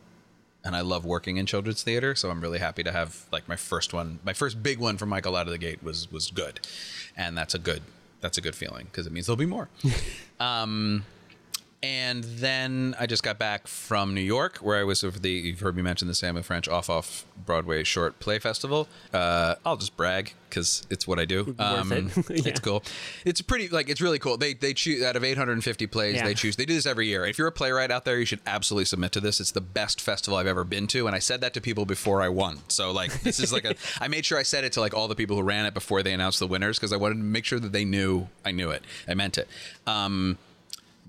and I love working in children's theater, so I'm really happy to have like my first one, my first big one from Michael out of the gate was was good, and that's a good that's a good feeling because it means there'll be more. <laughs> um, and then I just got back from New York, where I was with the you've heard me mention the Samuel French off off Broadway short play festival. Uh, I'll just brag because it's what I do. Um, it. <laughs> Yeah. It's cool. It's pretty like it's really cool. They they choose out of 850 plays. Yeah. They choose. They do this every year. If you're a playwright out there, you should absolutely submit to this. It's the best festival I've ever been to, and I said that to people before I won. So like this is like a. <laughs> I made sure I said it to like all the people who ran it before they announced the winners because I wanted to make sure that they knew I knew it. I meant it. Um,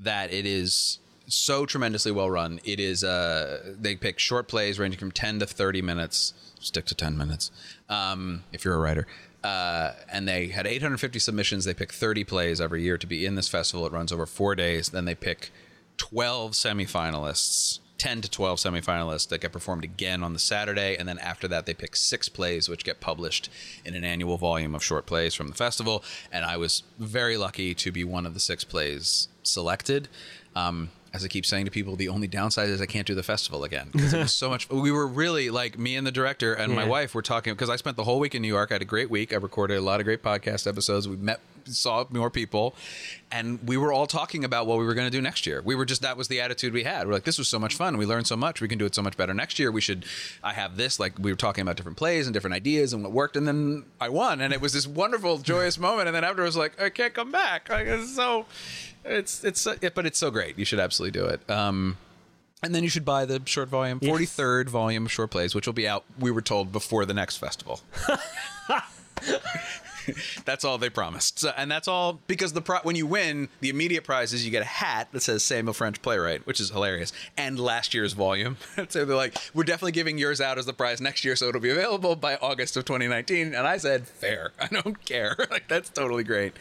that it is so tremendously well run. It is uh they pick short plays ranging from 10 to 30 minutes. Stick to 10 minutes. Um if you're a writer. Uh, and they had 850 submissions. They pick 30 plays every year to be in this festival. It runs over four days. Then they pick 12 semifinalists, 10 to 12 semifinalists that get performed again on the Saturday. And then after that, they pick six plays, which get published in an annual volume of short plays from the festival. And I was very lucky to be one of the six plays selected. Um, as I keep saying to people, the only downside is I can't do the festival again because it was so <laughs> much. We were really like me and the director and my wife were talking because I spent the whole week in New York. I had a great week. I recorded a lot of great podcast episodes. We met, saw more people, and we were all talking about what we were going to do next year. We were just that was the attitude we had. We're like, this was so much fun. We learned so much. We can do it so much better next year. We should. I have this. Like we were talking about different plays and different ideas and what worked, and then I won, and it was this wonderful, joyous moment. And then after, I was like, I can't come back. Like it's so. It's it's it, but it's so great. You should absolutely do it. Um, and then you should buy the short volume, forty third volume of short plays, which will be out. We were told before the next festival. <laughs> <laughs> that's all they promised, so, and that's all because the pro- when you win, the immediate prize is you get a hat that says Samuel French playwright, which is hilarious, and last year's volume. <laughs> so they're like, we're definitely giving yours out as the prize next year, so it'll be available by August of 2019. And I said, fair. <laughs> I don't care. like that's totally great.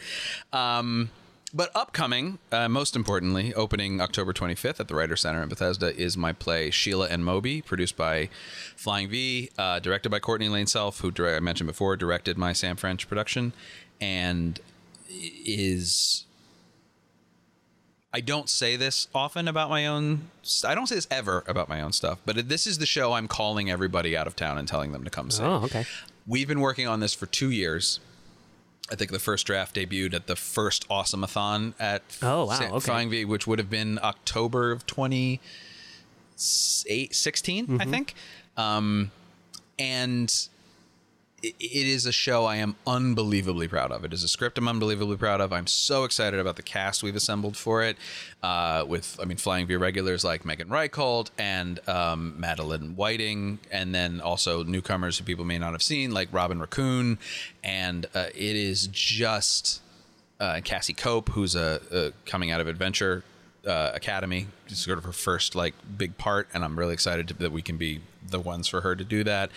Um, but upcoming, uh, most importantly, opening October 25th at the Writer Center in Bethesda is my play Sheila and Moby, produced by Flying V, uh, directed by Courtney Lane Self, who I mentioned before directed my Sam French production, and is. I don't say this often about my own. I don't say this ever about my own stuff, but this is the show I'm calling everybody out of town and telling them to come see. Oh, okay. We've been working on this for two years. I think the first draft debuted at the first Awesomeathon at Oh, wow, Sa- okay. Flying V, which would have been October of 2016, I Mm-hmm. think. Um, and it, is a show I am unbelievably proud of. It is a script I'm unbelievably proud of. I'm so excited about the cast we've assembled for it. Uh, with, I mean, Flying V regulars like Megan Reicholt and um, Madeline Whiting, and then also newcomers who people may not have seen, like Robin Raccoon. And uh, it is just uh, Cassie Cope, who's a, a coming out of Adventure uh, Academy, It's sort of her first like big part, and I'm really excited to, that we can be the ones for her to do that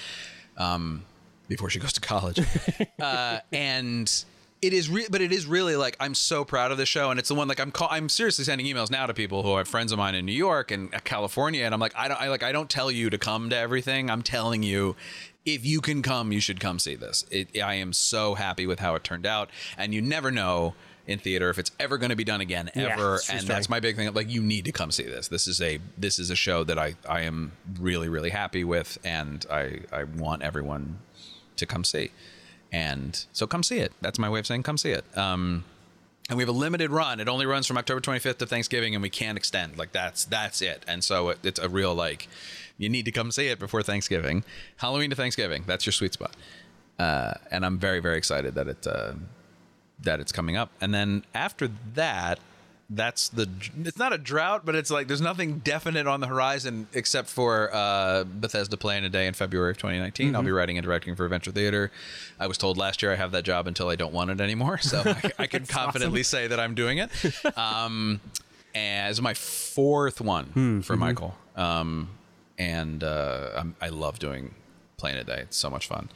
um, before she goes to college. <laughs> uh, and it is, re- but it is really like I'm so proud of this show, and it's the one like I'm call- I'm seriously sending emails now to people who are friends of mine in New York and uh, California, and I'm like I don't I like I don't tell you to come to everything. I'm telling you. If you can come, you should come see this. It, I am so happy with how it turned out, and you never know in theater if it's ever going to be done again Yeah, ever and that's my big thing like you need to come see this this is a this is a show that i i am really really happy with and i i want everyone to come see. And so come see it. That's my way of saying come see it. Um and we have a limited run. It only runs from october 25th to thanksgiving and we can't extend. Like that's that's it. And so it, it's a real like you need to come see it before thanksgiving. Halloween to thanksgiving. That's your sweet spot. Uh, and i'm very very excited that it uh, that it's coming up. And then after that, that's the it's not a drought, but it's like there's nothing definite on the horizon except for uh, Bethesda playing a day in February of 2019. I'll be writing and directing for Adventure Theater. I was told last year I have that job until I don't want it anymore, so I, I can <laughs> confidently say that I'm doing it. Um, it's my fourth one for Michael, um, and uh, I'm, I love doing playing a day. It's so much fun.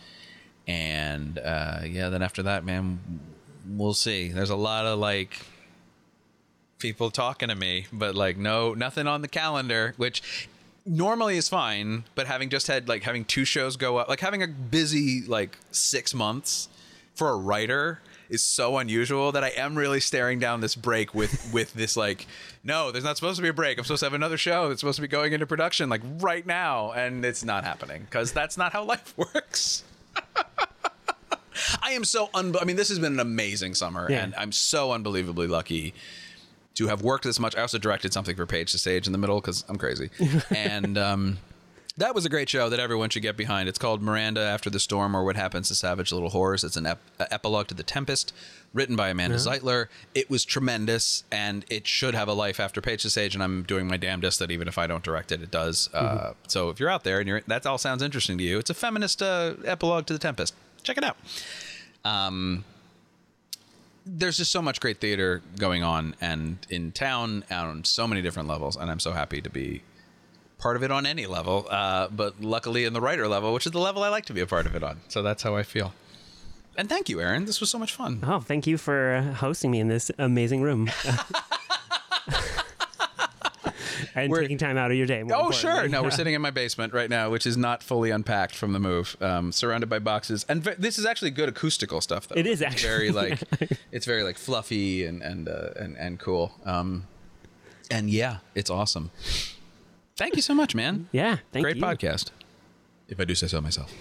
And uh, yeah, then after that, man, we'll see. There's a lot of like people talking to me, but like no, nothing on the calendar, which normally is fine. But having just had like having two shows go up, like having a busy like six months for a writer is so unusual that I am really staring down this break with <laughs> with this like no there's not supposed to be a break I'm supposed to have another show that's supposed to be going into production like right now and it's not happening because that's not how life <laughs> works I am so un. I mean, this has been an amazing summer, Yeah. and I'm so unbelievably lucky to have worked this much. I also directed something for Page to Stage in the middle because I'm crazy, <laughs> and um, that was a great show that everyone should get behind. It's called Miranda After the Storm, or What Happens to Savage Little Whores. It's an ep- uh, epilogue to The Tempest, written by Amanda Zeitler. It was tremendous, and it should have a life after Page to Stage. And I'm doing my damnedest that even if I don't direct it, it does. Uh, so if you're out there and you're that all sounds interesting to you, it's a feminist uh, epilogue to The Tempest. Check it out Um, there's just so much great theater going on and in town on so many different levels and i'm so happy to be part of it on any level uh, but luckily in the writer level which is the level i like to be a part of it on. So that's how i feel. And thank you aaron. This was so much fun. Oh, thank you for hosting me in this amazing room. <laughs> <laughs> and We're- taking time out of your day. Oh, sure. No, we're <laughs> sitting in my basement right now, which is not fully unpacked from the move, um, surrounded by boxes. And ve- this is actually good acoustical stuff, though. It is actually, very <laughs> like, it's very like fluffy and and uh, and and cool. Um, And yeah, it's awesome. Thank you so much, man. Yeah, thank Great you. podcast. If I do say so myself.